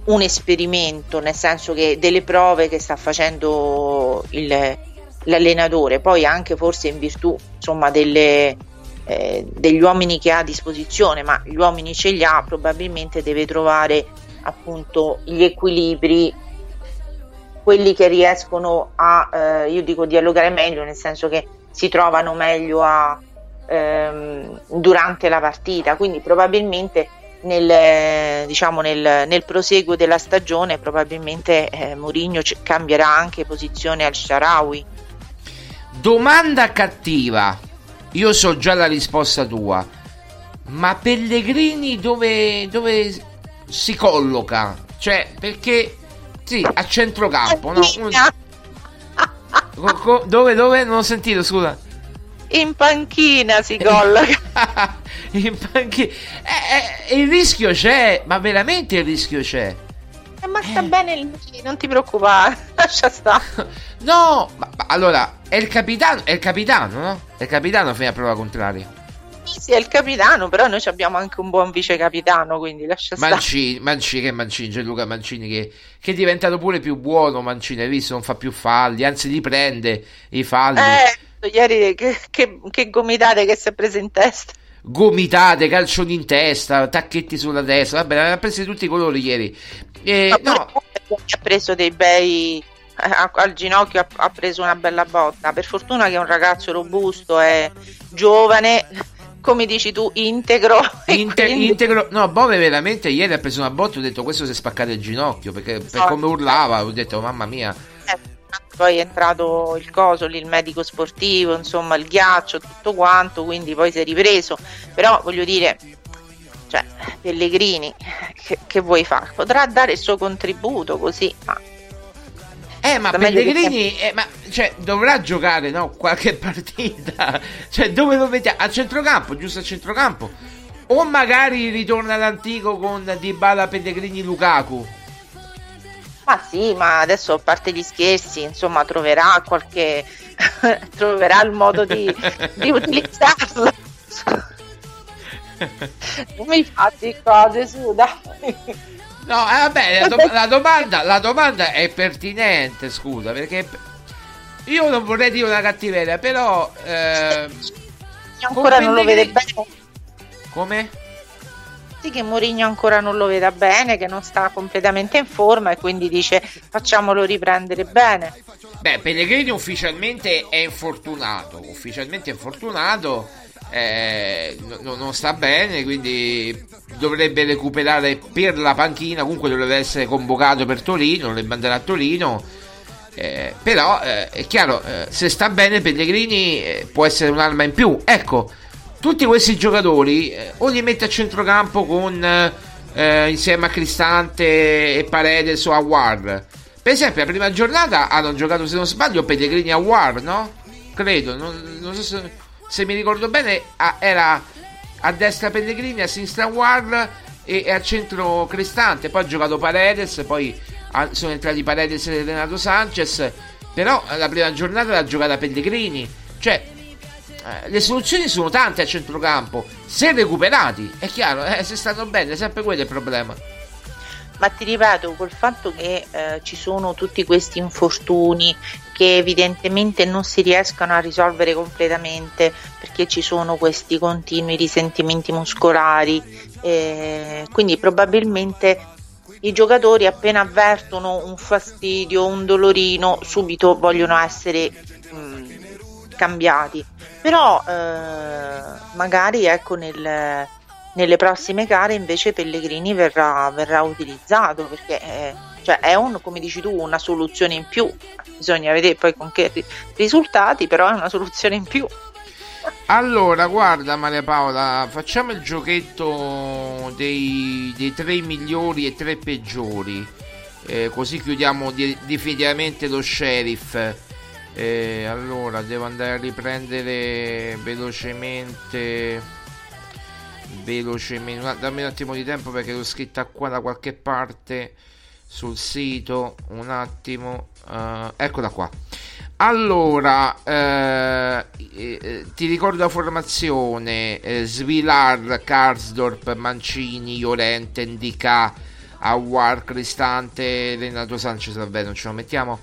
un esperimento, nel senso che delle prove che sta facendo il, l'allenatore, poi anche forse in virtù insomma delle, eh, degli uomini che ha a disposizione, ma gli uomini ce li ha, probabilmente deve trovare appunto gli equilibri quelli che riescono a, eh, io dico dialogare meglio, nel senso che si trovano meglio a, ehm, durante la partita, quindi probabilmente nel, diciamo nel, nel proseguo della stagione probabilmente eh, Mourinho cambierà anche posizione al Sharawi. Domanda cattiva, io so già la risposta tua, ma Pellegrini dove, dove si colloca? Cioè, perché sì, a centrocampo, no? dove, dove? Non ho sentito, scusa. in panchina si colloca. in panchina. Eh, eh, il rischio c'è, ma veramente il rischio c'è. Eh, ma sta bene il non ti preoccupare, lascia stare. No, ma, ma, allora, è il capitano, è il capitano, no? È il capitano fino a prova contraria. Sì, è il capitano, però noi abbiamo anche un buon vice capitano, quindi lascia stare. Mancini, Mancini, che Mancini, Gianluca Mancini che, che, è diventato pure più buono, Mancini, hai visto, non fa più falli, anzi li prende i falli. Eh, ieri che, che, che gomitate che si è preso in testa gomitate, calcioni in testa, tacchetti sulla testa. Vabbè, ne ha presi tutti i colori ieri. E, no, ha preso dei bei. Al ginocchio ha, preso una bella botta. Per fortuna che è un ragazzo robusto, è giovane, come dici tu, integro. Inter, quindi... Integro. No, Bove veramente ieri ha preso una botta. Ho detto questo si è spaccato il ginocchio perché per no. come urlava, ho detto mamma mia. Eh poi è entrato il coso lì, il medico sportivo, insomma il ghiaccio, tutto quanto, quindi poi si è ripreso. Però voglio dire, cioè, Pellegrini, che, che vuoi fare? Potrà dare il suo contributo così, ma eh, ma Pellegrini eh, ma, cioè, dovrà giocare no, qualche partita. Cioè, dove lo vediamo? A centrocampo, giusto a centrocampo. O magari ritorna all'antico con Dybala, Pellegrini, Lukaku. Ma sì, ma adesso a parte gli scherzi, insomma, troverà qualche. troverà il modo di, di utilizzarlo. Non mi fate cose su, dai. No, eh, vabbè, la, do- la, domanda, la domanda è pertinente, scusa, perché io non vorrei dire una cattiveria, però... Eh, ancora non lo vede bene. Come? che Mourinho ancora non lo veda bene, che non sta completamente in forma e quindi dice facciamolo riprendere bene. Beh, Pellegrini ufficialmente è infortunato, ufficialmente è infortunato, eh, no, non sta bene, quindi dovrebbe recuperare per la panchina, comunque dovrebbe essere convocato per Torino, dovrebbe andare a Torino. Eh, però eh, è chiaro, eh, se sta bene Pellegrini eh, può essere un'arma in più. Ecco, tutti questi giocatori eh, o li mette a centrocampo con insieme a Cristante e Paredes o a War. Per esempio, la prima giornata hanno giocato, se non sbaglio, Pellegrini a War, no? Credo, non, non so se, se, mi ricordo bene, a, era a destra Pellegrini, a sinistra War e, e a centro Cristante. Poi ha giocato Paredes, poi a, sono entrati Paredes e Renato Sanchez. Però la prima giornata l'ha giocata Pellegrini. Cioè, eh, le soluzioni sono tante a centrocampo, se recuperati, è chiaro, eh, se stanno bene, è sempre quello il problema. Ma ti ripeto, col fatto che eh, ci sono tutti questi infortuni che evidentemente non si riescono a risolvere completamente perché ci sono questi continui risentimenti muscolari, eh, quindi probabilmente i giocatori appena avvertono un fastidio, un dolorino, subito vogliono essere mh, mm, cambiati. Però eh, magari ecco nel, nelle prossime gare invece Pellegrini verrà, verrà utilizzato perché eh, cioè è un, come dici tu una soluzione in più. Bisogna vedere poi con che risultati però è una soluzione in più. Allora guarda Maria Paola facciamo il giochetto dei, dei tre migliori e tre peggiori. Eh, così chiudiamo di, definitivamente lo sheriff. Eh, allora devo andare a riprendere velocemente velocemente dammi un attimo di tempo perché l'ho scritta qua da qualche parte sul sito. Un attimo uh, eccola qua. Allora eh, eh, ti ricordo la formazione eh, Svilar, Karsdorp, Mancini, Llorente, Ndika Awar, Cristante Renato Sanchez vabbè non ce lo mettiamo.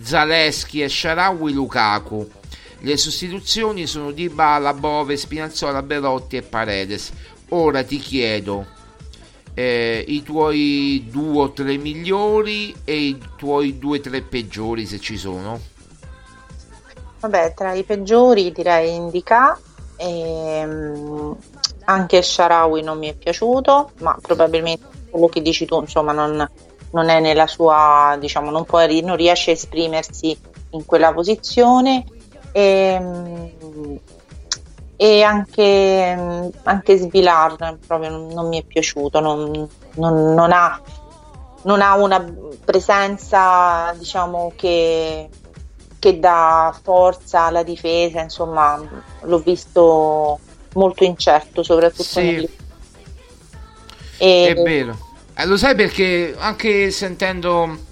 Zaleschi e Sharawi Lukaku. Le sostituzioni sono Dybala, Bove, Spinazzola, Belotti e Paredes. Ora ti chiedo eh, i tuoi due o tre migliori e i tuoi due o tre peggiori se ci sono. Vabbè, tra i peggiori direi Indica. Ehm, anche Sharawi non mi è piaciuto, ma probabilmente quello che dici tu, insomma, non, non è nella sua, diciamo, non, può, non riesce a esprimersi in quella posizione e, ehm, e anche, anche Svilar proprio non, non, mi è piaciuto, non, non, non, ha, non ha una presenza diciamo che che dà forza alla difesa, insomma l'ho visto molto incerto soprattutto Sì. nel... E- È vero. Eh, lo sai perché anche sentendo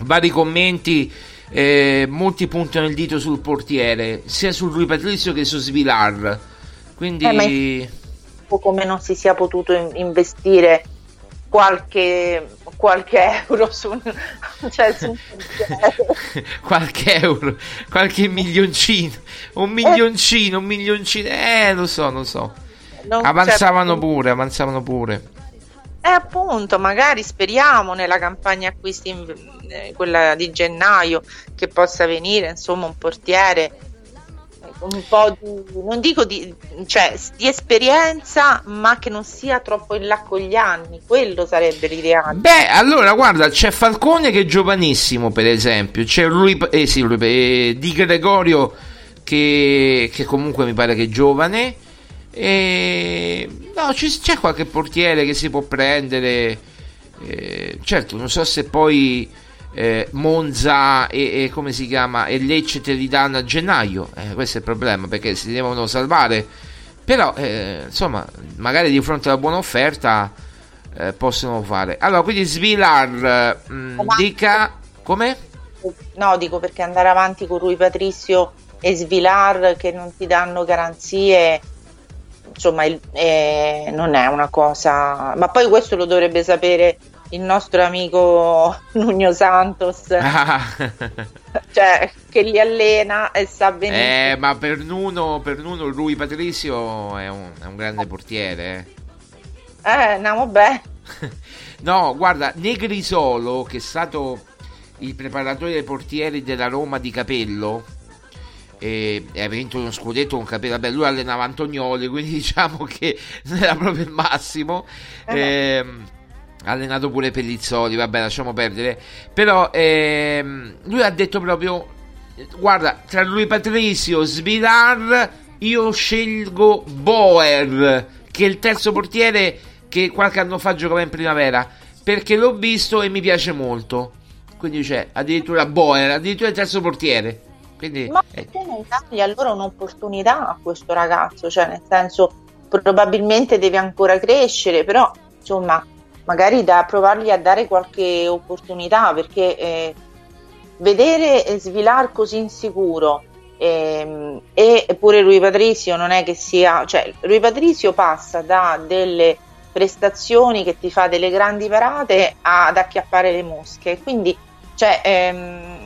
vari commenti, eh, molti puntano il dito sul portiere, sia su Rui Patrizio che su Svilar. Quindi Eh, come non si sia potuto in- investire qualche, qualche euro su, cioè, su qualche euro, qualche milioncino, un milioncino, un milioncino, eh lo so, lo so. Non- Avanzavano cioè, pure, avanzavano pure. Eh, appunto, magari speriamo nella campagna acquisti, in- eh, quella di gennaio, che possa venire insomma un portiere eh, un po' di, non dico di, cioè, di esperienza, ma che non sia troppo in là con gli anni, quello sarebbe l'ideale. Beh, allora guarda, c'è Falcone che è giovanissimo, per esempio. C'è lui, eh, sì, eh, Di Gregorio che, che comunque mi pare che è giovane. E no, c'è qualche portiere che si può prendere. eh, certo, non so se poi eh, Monza e, e come si chiama e Lecce te li danno a gennaio. Eh, questo è il problema perché si devono salvare. Però, eh, insomma, magari di fronte alla buona offerta eh, possono fare. Allora, quindi Svilar, mh, dica come? No, dico perché andare avanti con Rui Patricio e Svilar che non ti danno garanzie, insomma, il- eh, non è una cosa. Ma poi questo lo dovrebbe sapere il nostro amico Nuno Santos, Ah. cioè che li allena e sa benissimo. eh, ma per Nuno, per Nuno Rui Patricio è un, è un grande portiere. eh. Eh, andiamo bene. No, guarda, Negrisolo, che è stato il preparatore dei portieri della Roma di Capello, e, e ha vinto uno scudetto con Capello. Vabbè, lui allenava Antonioli, quindi diciamo che non era proprio il massimo. Ehm, ha allenato pure Pellizzoli, vabbè, lasciamo perdere. Però ehm, lui ha detto proprio: Guarda, tra lui Patrizio, Svilar, io scelgo Boer, che è il terzo portiere che qualche anno fa giocava in primavera, perché l'ho visto e mi piace molto. Quindi c'è addirittura Boer, addirittura il terzo portiere. Quindi, Ma perché non dagli allora un'opportunità a questo ragazzo? Cioè, nel senso, probabilmente deve ancora crescere, però insomma, magari da provargli a dare qualche opportunità perché eh, vedere Svilar così insicuro ehm, e pure Rui Patricio non è che sia, cioè Rui Patricio passa da delle prestazioni che ti fa delle grandi parate ad acchiappare le mosche, quindi cioè, ehm,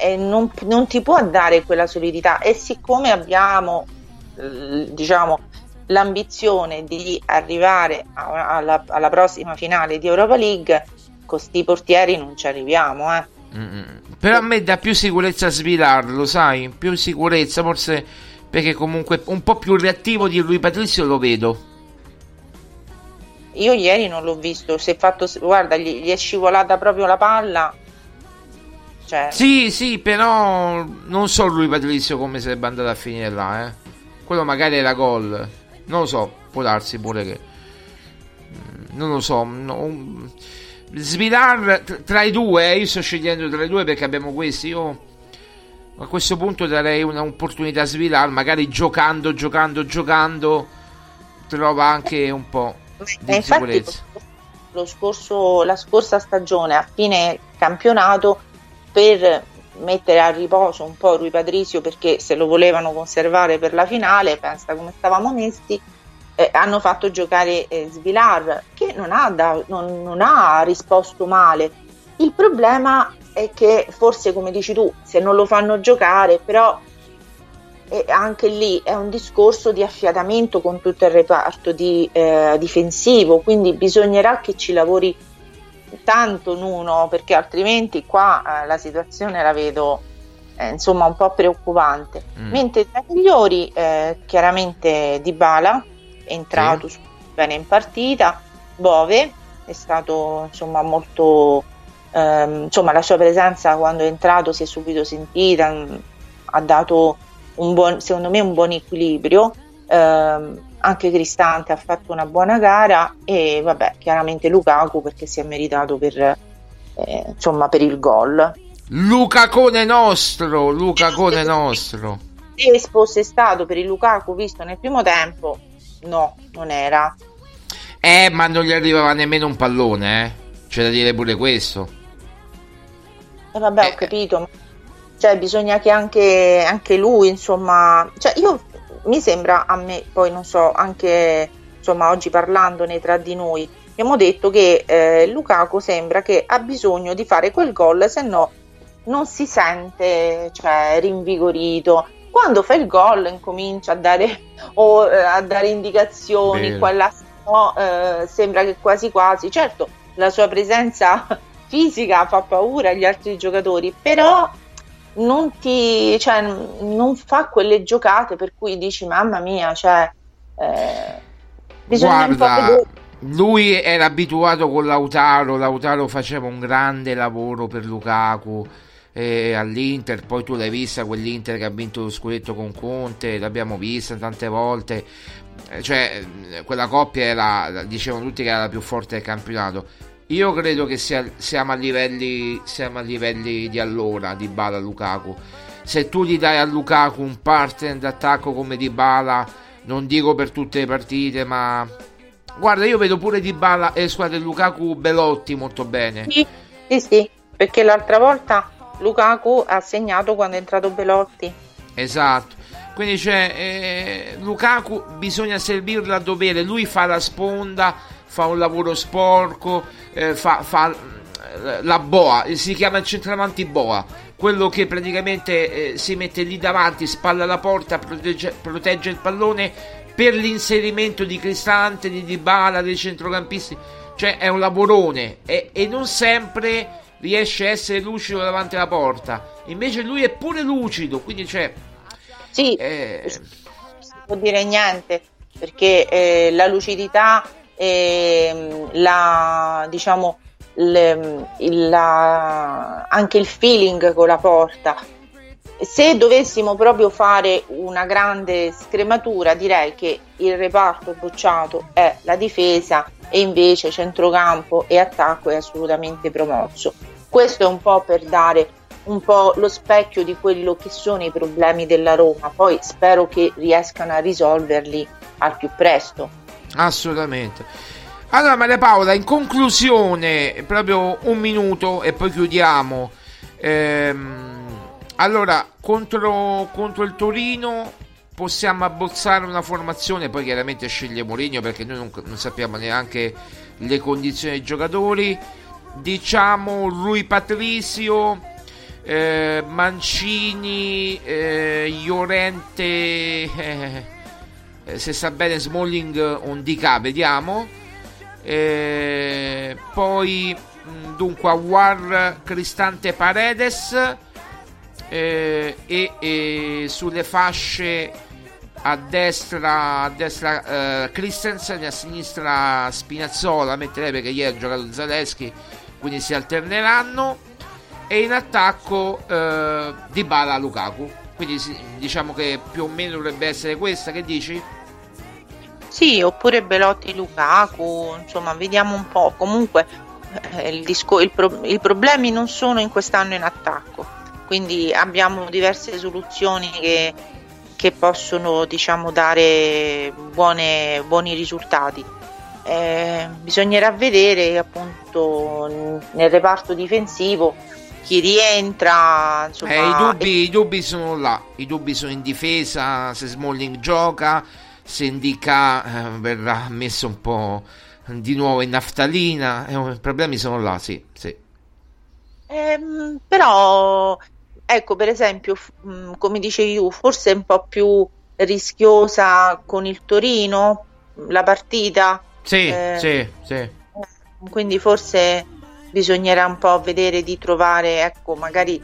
eh, non, non ti può dare quella solidità e siccome abbiamo eh, diciamo l'ambizione di arrivare a- alla, alla prossima finale di Europa League con sti portieri non ci arriviamo eh. però a me dà più sicurezza Svilar, lo sai? Più sicurezza, forse perché comunque un po' più reattivo di lui Patrizio lo vedo. io ieri non l'ho visto si è fatto guarda gli, gli è scivolata proprio la palla cioè, Sì, sì, però non so lui Patrizio come sarebbe andato a finire là, eh. Quello magari era gol. Non lo so, può darsi pure che. Mm, Non lo so. no, Svilar tra i due, eh, io sto scegliendo tra i due perché abbiamo questi. Io a questo punto darei un'opportunità a Svilar, magari giocando, giocando, giocando, trova anche un po' Eh, di infatti sicurezza. lo scorso, la scorsa stagione a fine campionato per mettere a riposo un po' Rui Patricio perché se lo volevano conservare per la finale, pensa come stavamo messi, eh, hanno fatto giocare eh, Svilar che non ha, da- non- non ha risposto male. Il problema è che forse come dici tu, se non lo fanno giocare, però e anche lì è un discorso di affiatamento con tutto il reparto di, eh, difensivo, quindi bisognerà che ci lavori tanto Nuno, perché altrimenti qua eh, la situazione la vedo eh, insomma un po' preoccupante. Mm. Mentre tra i migliori eh, chiaramente Dybala è entrato su- bene in partita, Bove è stato insomma molto ehm, insomma la sua presenza quando è entrato si è subito sentita, mm, ha dato un buon, secondo me un buon equilibrio. Ehm, anche Cristante ha fatto una buona gara e vabbè, chiaramente Lukaku perché si è meritato per, eh, insomma, per il gol. Lucacone nostro, Lucacone nostro. Se fosse stato per il Lukaku visto nel primo tempo, no, non era. Eh, ma non gli arrivava nemmeno un pallone, eh. C'è da dire pure questo. E eh, vabbè, ho capito. Cioè, bisogna che anche, anche lui, insomma... Cioè, io mi sembra a me, poi non so, anche insomma oggi parlandone tra di noi, abbiamo detto che eh, Lukaku sembra che ha bisogno di fare quel gol, se no non si sente cioè, rinvigorito. Quando fa il gol incomincia a dare, o, eh, a dare indicazioni, quella, no, eh, sembra che quasi quasi, certo la sua presenza fisica fa paura agli altri giocatori, però non ti cioè, non fa quelle giocate per cui dici mamma mia, cioè, eh, bisogna Guarda, lui era abituato con Lautaro, Lautaro faceva un grande lavoro per Lukaku eh, all'Inter, poi tu l'hai vista quell'Inter che ha vinto lo scudetto con Conte, l'abbiamo vista tante volte, cioè quella coppia era, dicevano tutti che era la più forte del campionato. Io credo che sia, siamo, a livelli, siamo a livelli di allora di Bala Lukaku. Se tu gli dai a Lukaku un partner d'attacco come Di Bala, non dico per tutte le partite, ma guarda, io vedo pure Di Bala e squadra di Lukaku Belotti molto bene. Sì, sì, sì, perché l'altra volta Lukaku ha segnato quando è entrato Belotti. Esatto. Quindi c'è eh, Lukaku bisogna servirlo a dovere, lui fa la sponda, fa un lavoro sporco, eh, fa, fa, eh, la boa, si chiama il centravanti boa, quello che praticamente eh, si mette lì davanti, spalla alla porta, protegge, protegge il pallone per l'inserimento di Cristante, di Dybala, dei centrocampisti, cioè è un lavorone e, e non sempre riesce a essere lucido davanti alla porta. Invece lui è pure lucido, quindi c'è... Sì, eh... non si può dire niente, perché eh, la lucidità e la, diciamo, le, la, anche il feeling con la porta. Se dovessimo proprio fare una grande scrematura, direi che il reparto bocciato è la difesa e invece centrocampo e attacco è assolutamente promosso. Questo è un po' per dare un po' lo specchio di quello che sono i problemi della Roma, poi spero che riescano a risolverli al più presto. Assolutamente. Allora Maria Paola, in conclusione, proprio un minuto e poi chiudiamo. Ehm, allora, contro, contro il Torino possiamo abbozzare una formazione, poi chiaramente sceglie Mourinho perché noi non, non sappiamo neanche le condizioni dei giocatori diciamo Rui Patricio, eh, Mancini, eh, Iorente, eh, se sta bene Smalling un DK, vediamo. Eh, poi mm, dunque War Cristante Paredes eh, e, e, sulle fasce a destra, a destra eh, Christensen e a sinistra Spinazzola metterei perché ieri ha giocato Zaleschi quindi si alterneranno e in attacco eh, Di Bala Lukaku quindi diciamo che più o meno dovrebbe essere questa che dici? Sì, oppure Belotti Lukaku, insomma, vediamo un po'. Comunque eh, il disco, il pro, i problemi non sono in quest'anno in attacco, quindi abbiamo diverse soluzioni che, che possono diciamo, dare buone, buoni risultati. Eh, bisognerà vedere appunto nel reparto difensivo chi rientra. Insomma, eh, i, dubbi, e... i, dubbi, sono là, i dubbi sono in difesa, se Smalling gioca, se indica eh, verrà messo un po' di nuovo in naftalina, eh, i problemi sono là, sì. sì. Ehm, però ecco per esempio mm, come dicevi tu forse è un po' più rischiosa con il Torino la partita sì, eh, sì, sì. Quindi forse bisognerà un po' vedere di trovare, ecco, magari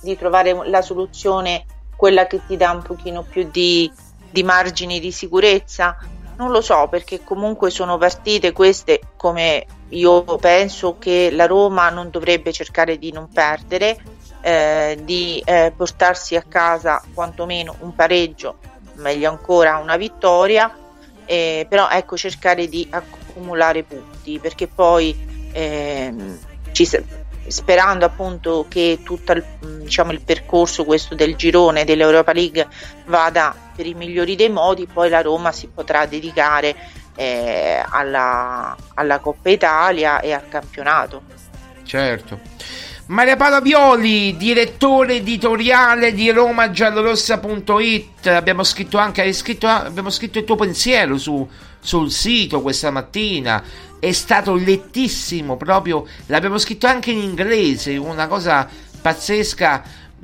di trovare la soluzione, quella che ti dà un pochino più di, di margini di sicurezza. Non lo so, perché comunque sono partite queste come io penso che la Roma non dovrebbe cercare di non perdere, eh, di eh, portarsi a casa quantomeno un pareggio, meglio ancora una vittoria eh, però ecco cercare di accumulare punti perché poi ehm, ci, sperando appunto che tutto il, diciamo, il percorso questo del girone dell'Europa League vada per i migliori dei modi, poi la Roma si potrà dedicare eh, alla, alla Coppa Italia e al campionato. Certo. Maria Paola Violi, direttore editoriale di romagiallorossa.it. Abbiamo scritto anche scritto, abbiamo scritto il tuo pensiero su, sul sito questa mattina. È stato lettissimo proprio. L'abbiamo scritto anche in inglese, una cosa pazzesca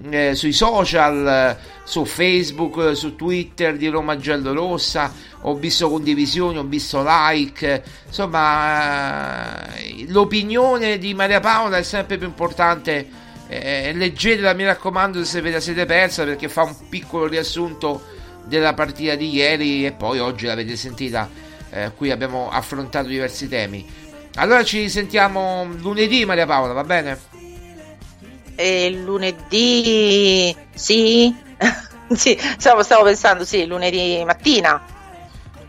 eh, sui social, su Facebook, su Twitter di Roma Giallorossa, ho visto condivisioni, ho visto like, insomma eh, l'opinione di Maria Paola è sempre più importante, eh, leggetela mi raccomando se ve la siete persa perché fa un piccolo riassunto della partita di ieri e poi oggi l'avete sentita, eh, qui abbiamo affrontato diversi temi. Allora ci sentiamo lunedì Maria Paola, va bene? E lunedì sì, sì stavo, stavo, pensando sì, lunedì mattina.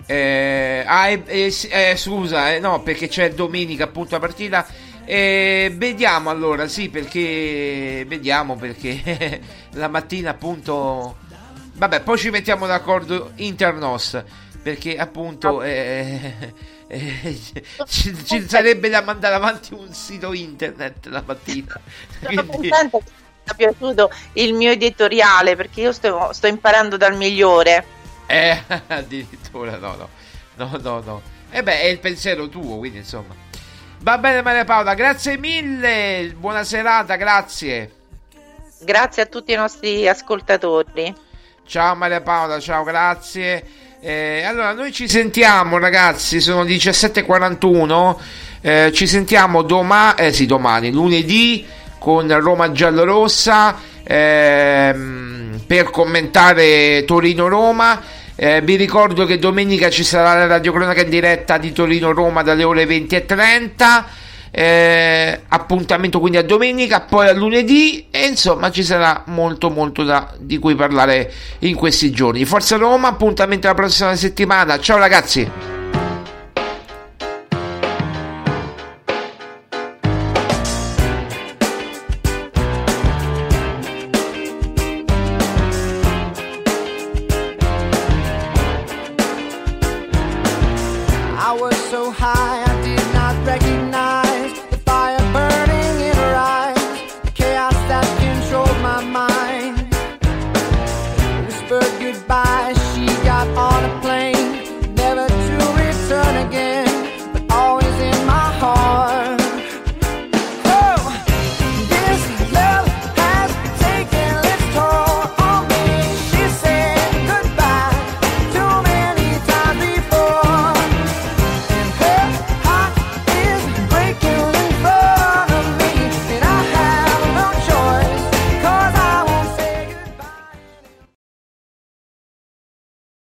Eh, ah, eh, eh, scusa, eh, no, perché c'è domenica appunto la partita. Eh, vediamo allora, sì, perché vediamo perché la mattina appunto. Vabbè, poi ci mettiamo d'accordo internos perché appunto eh, eh, ci, ci, sarebbe da mandare avanti un sito internet la mattina. Sono Quindi... contenta che ti sia piaciuto il mio editoriale perché io sto, sto imparando dal migliore. Eh, addirittura no, no, no, no, no. E eh beh, è il pensiero tuo, quindi insomma. Va bene Maria Paola, grazie mille, buona serata, grazie. Grazie a tutti i nostri ascoltatori. Ciao Maria Paola, ciao, grazie. Eh, allora, noi ci sentiamo, ragazzi. Sono 17.41. Eh, ci sentiamo domani, eh, sì, domani, lunedì, con Roma Giallorossa ehm, per commentare Torino-Roma. Eh, vi ricordo che domenica ci sarà la radiocronaca in diretta di Torino-Roma dalle ore 20.30 eh, appuntamento quindi a domenica, poi a lunedì e insomma ci sarà molto molto da, di cui parlare in questi giorni. Forza Roma, appuntamento la prossima settimana. Ciao ragazzi!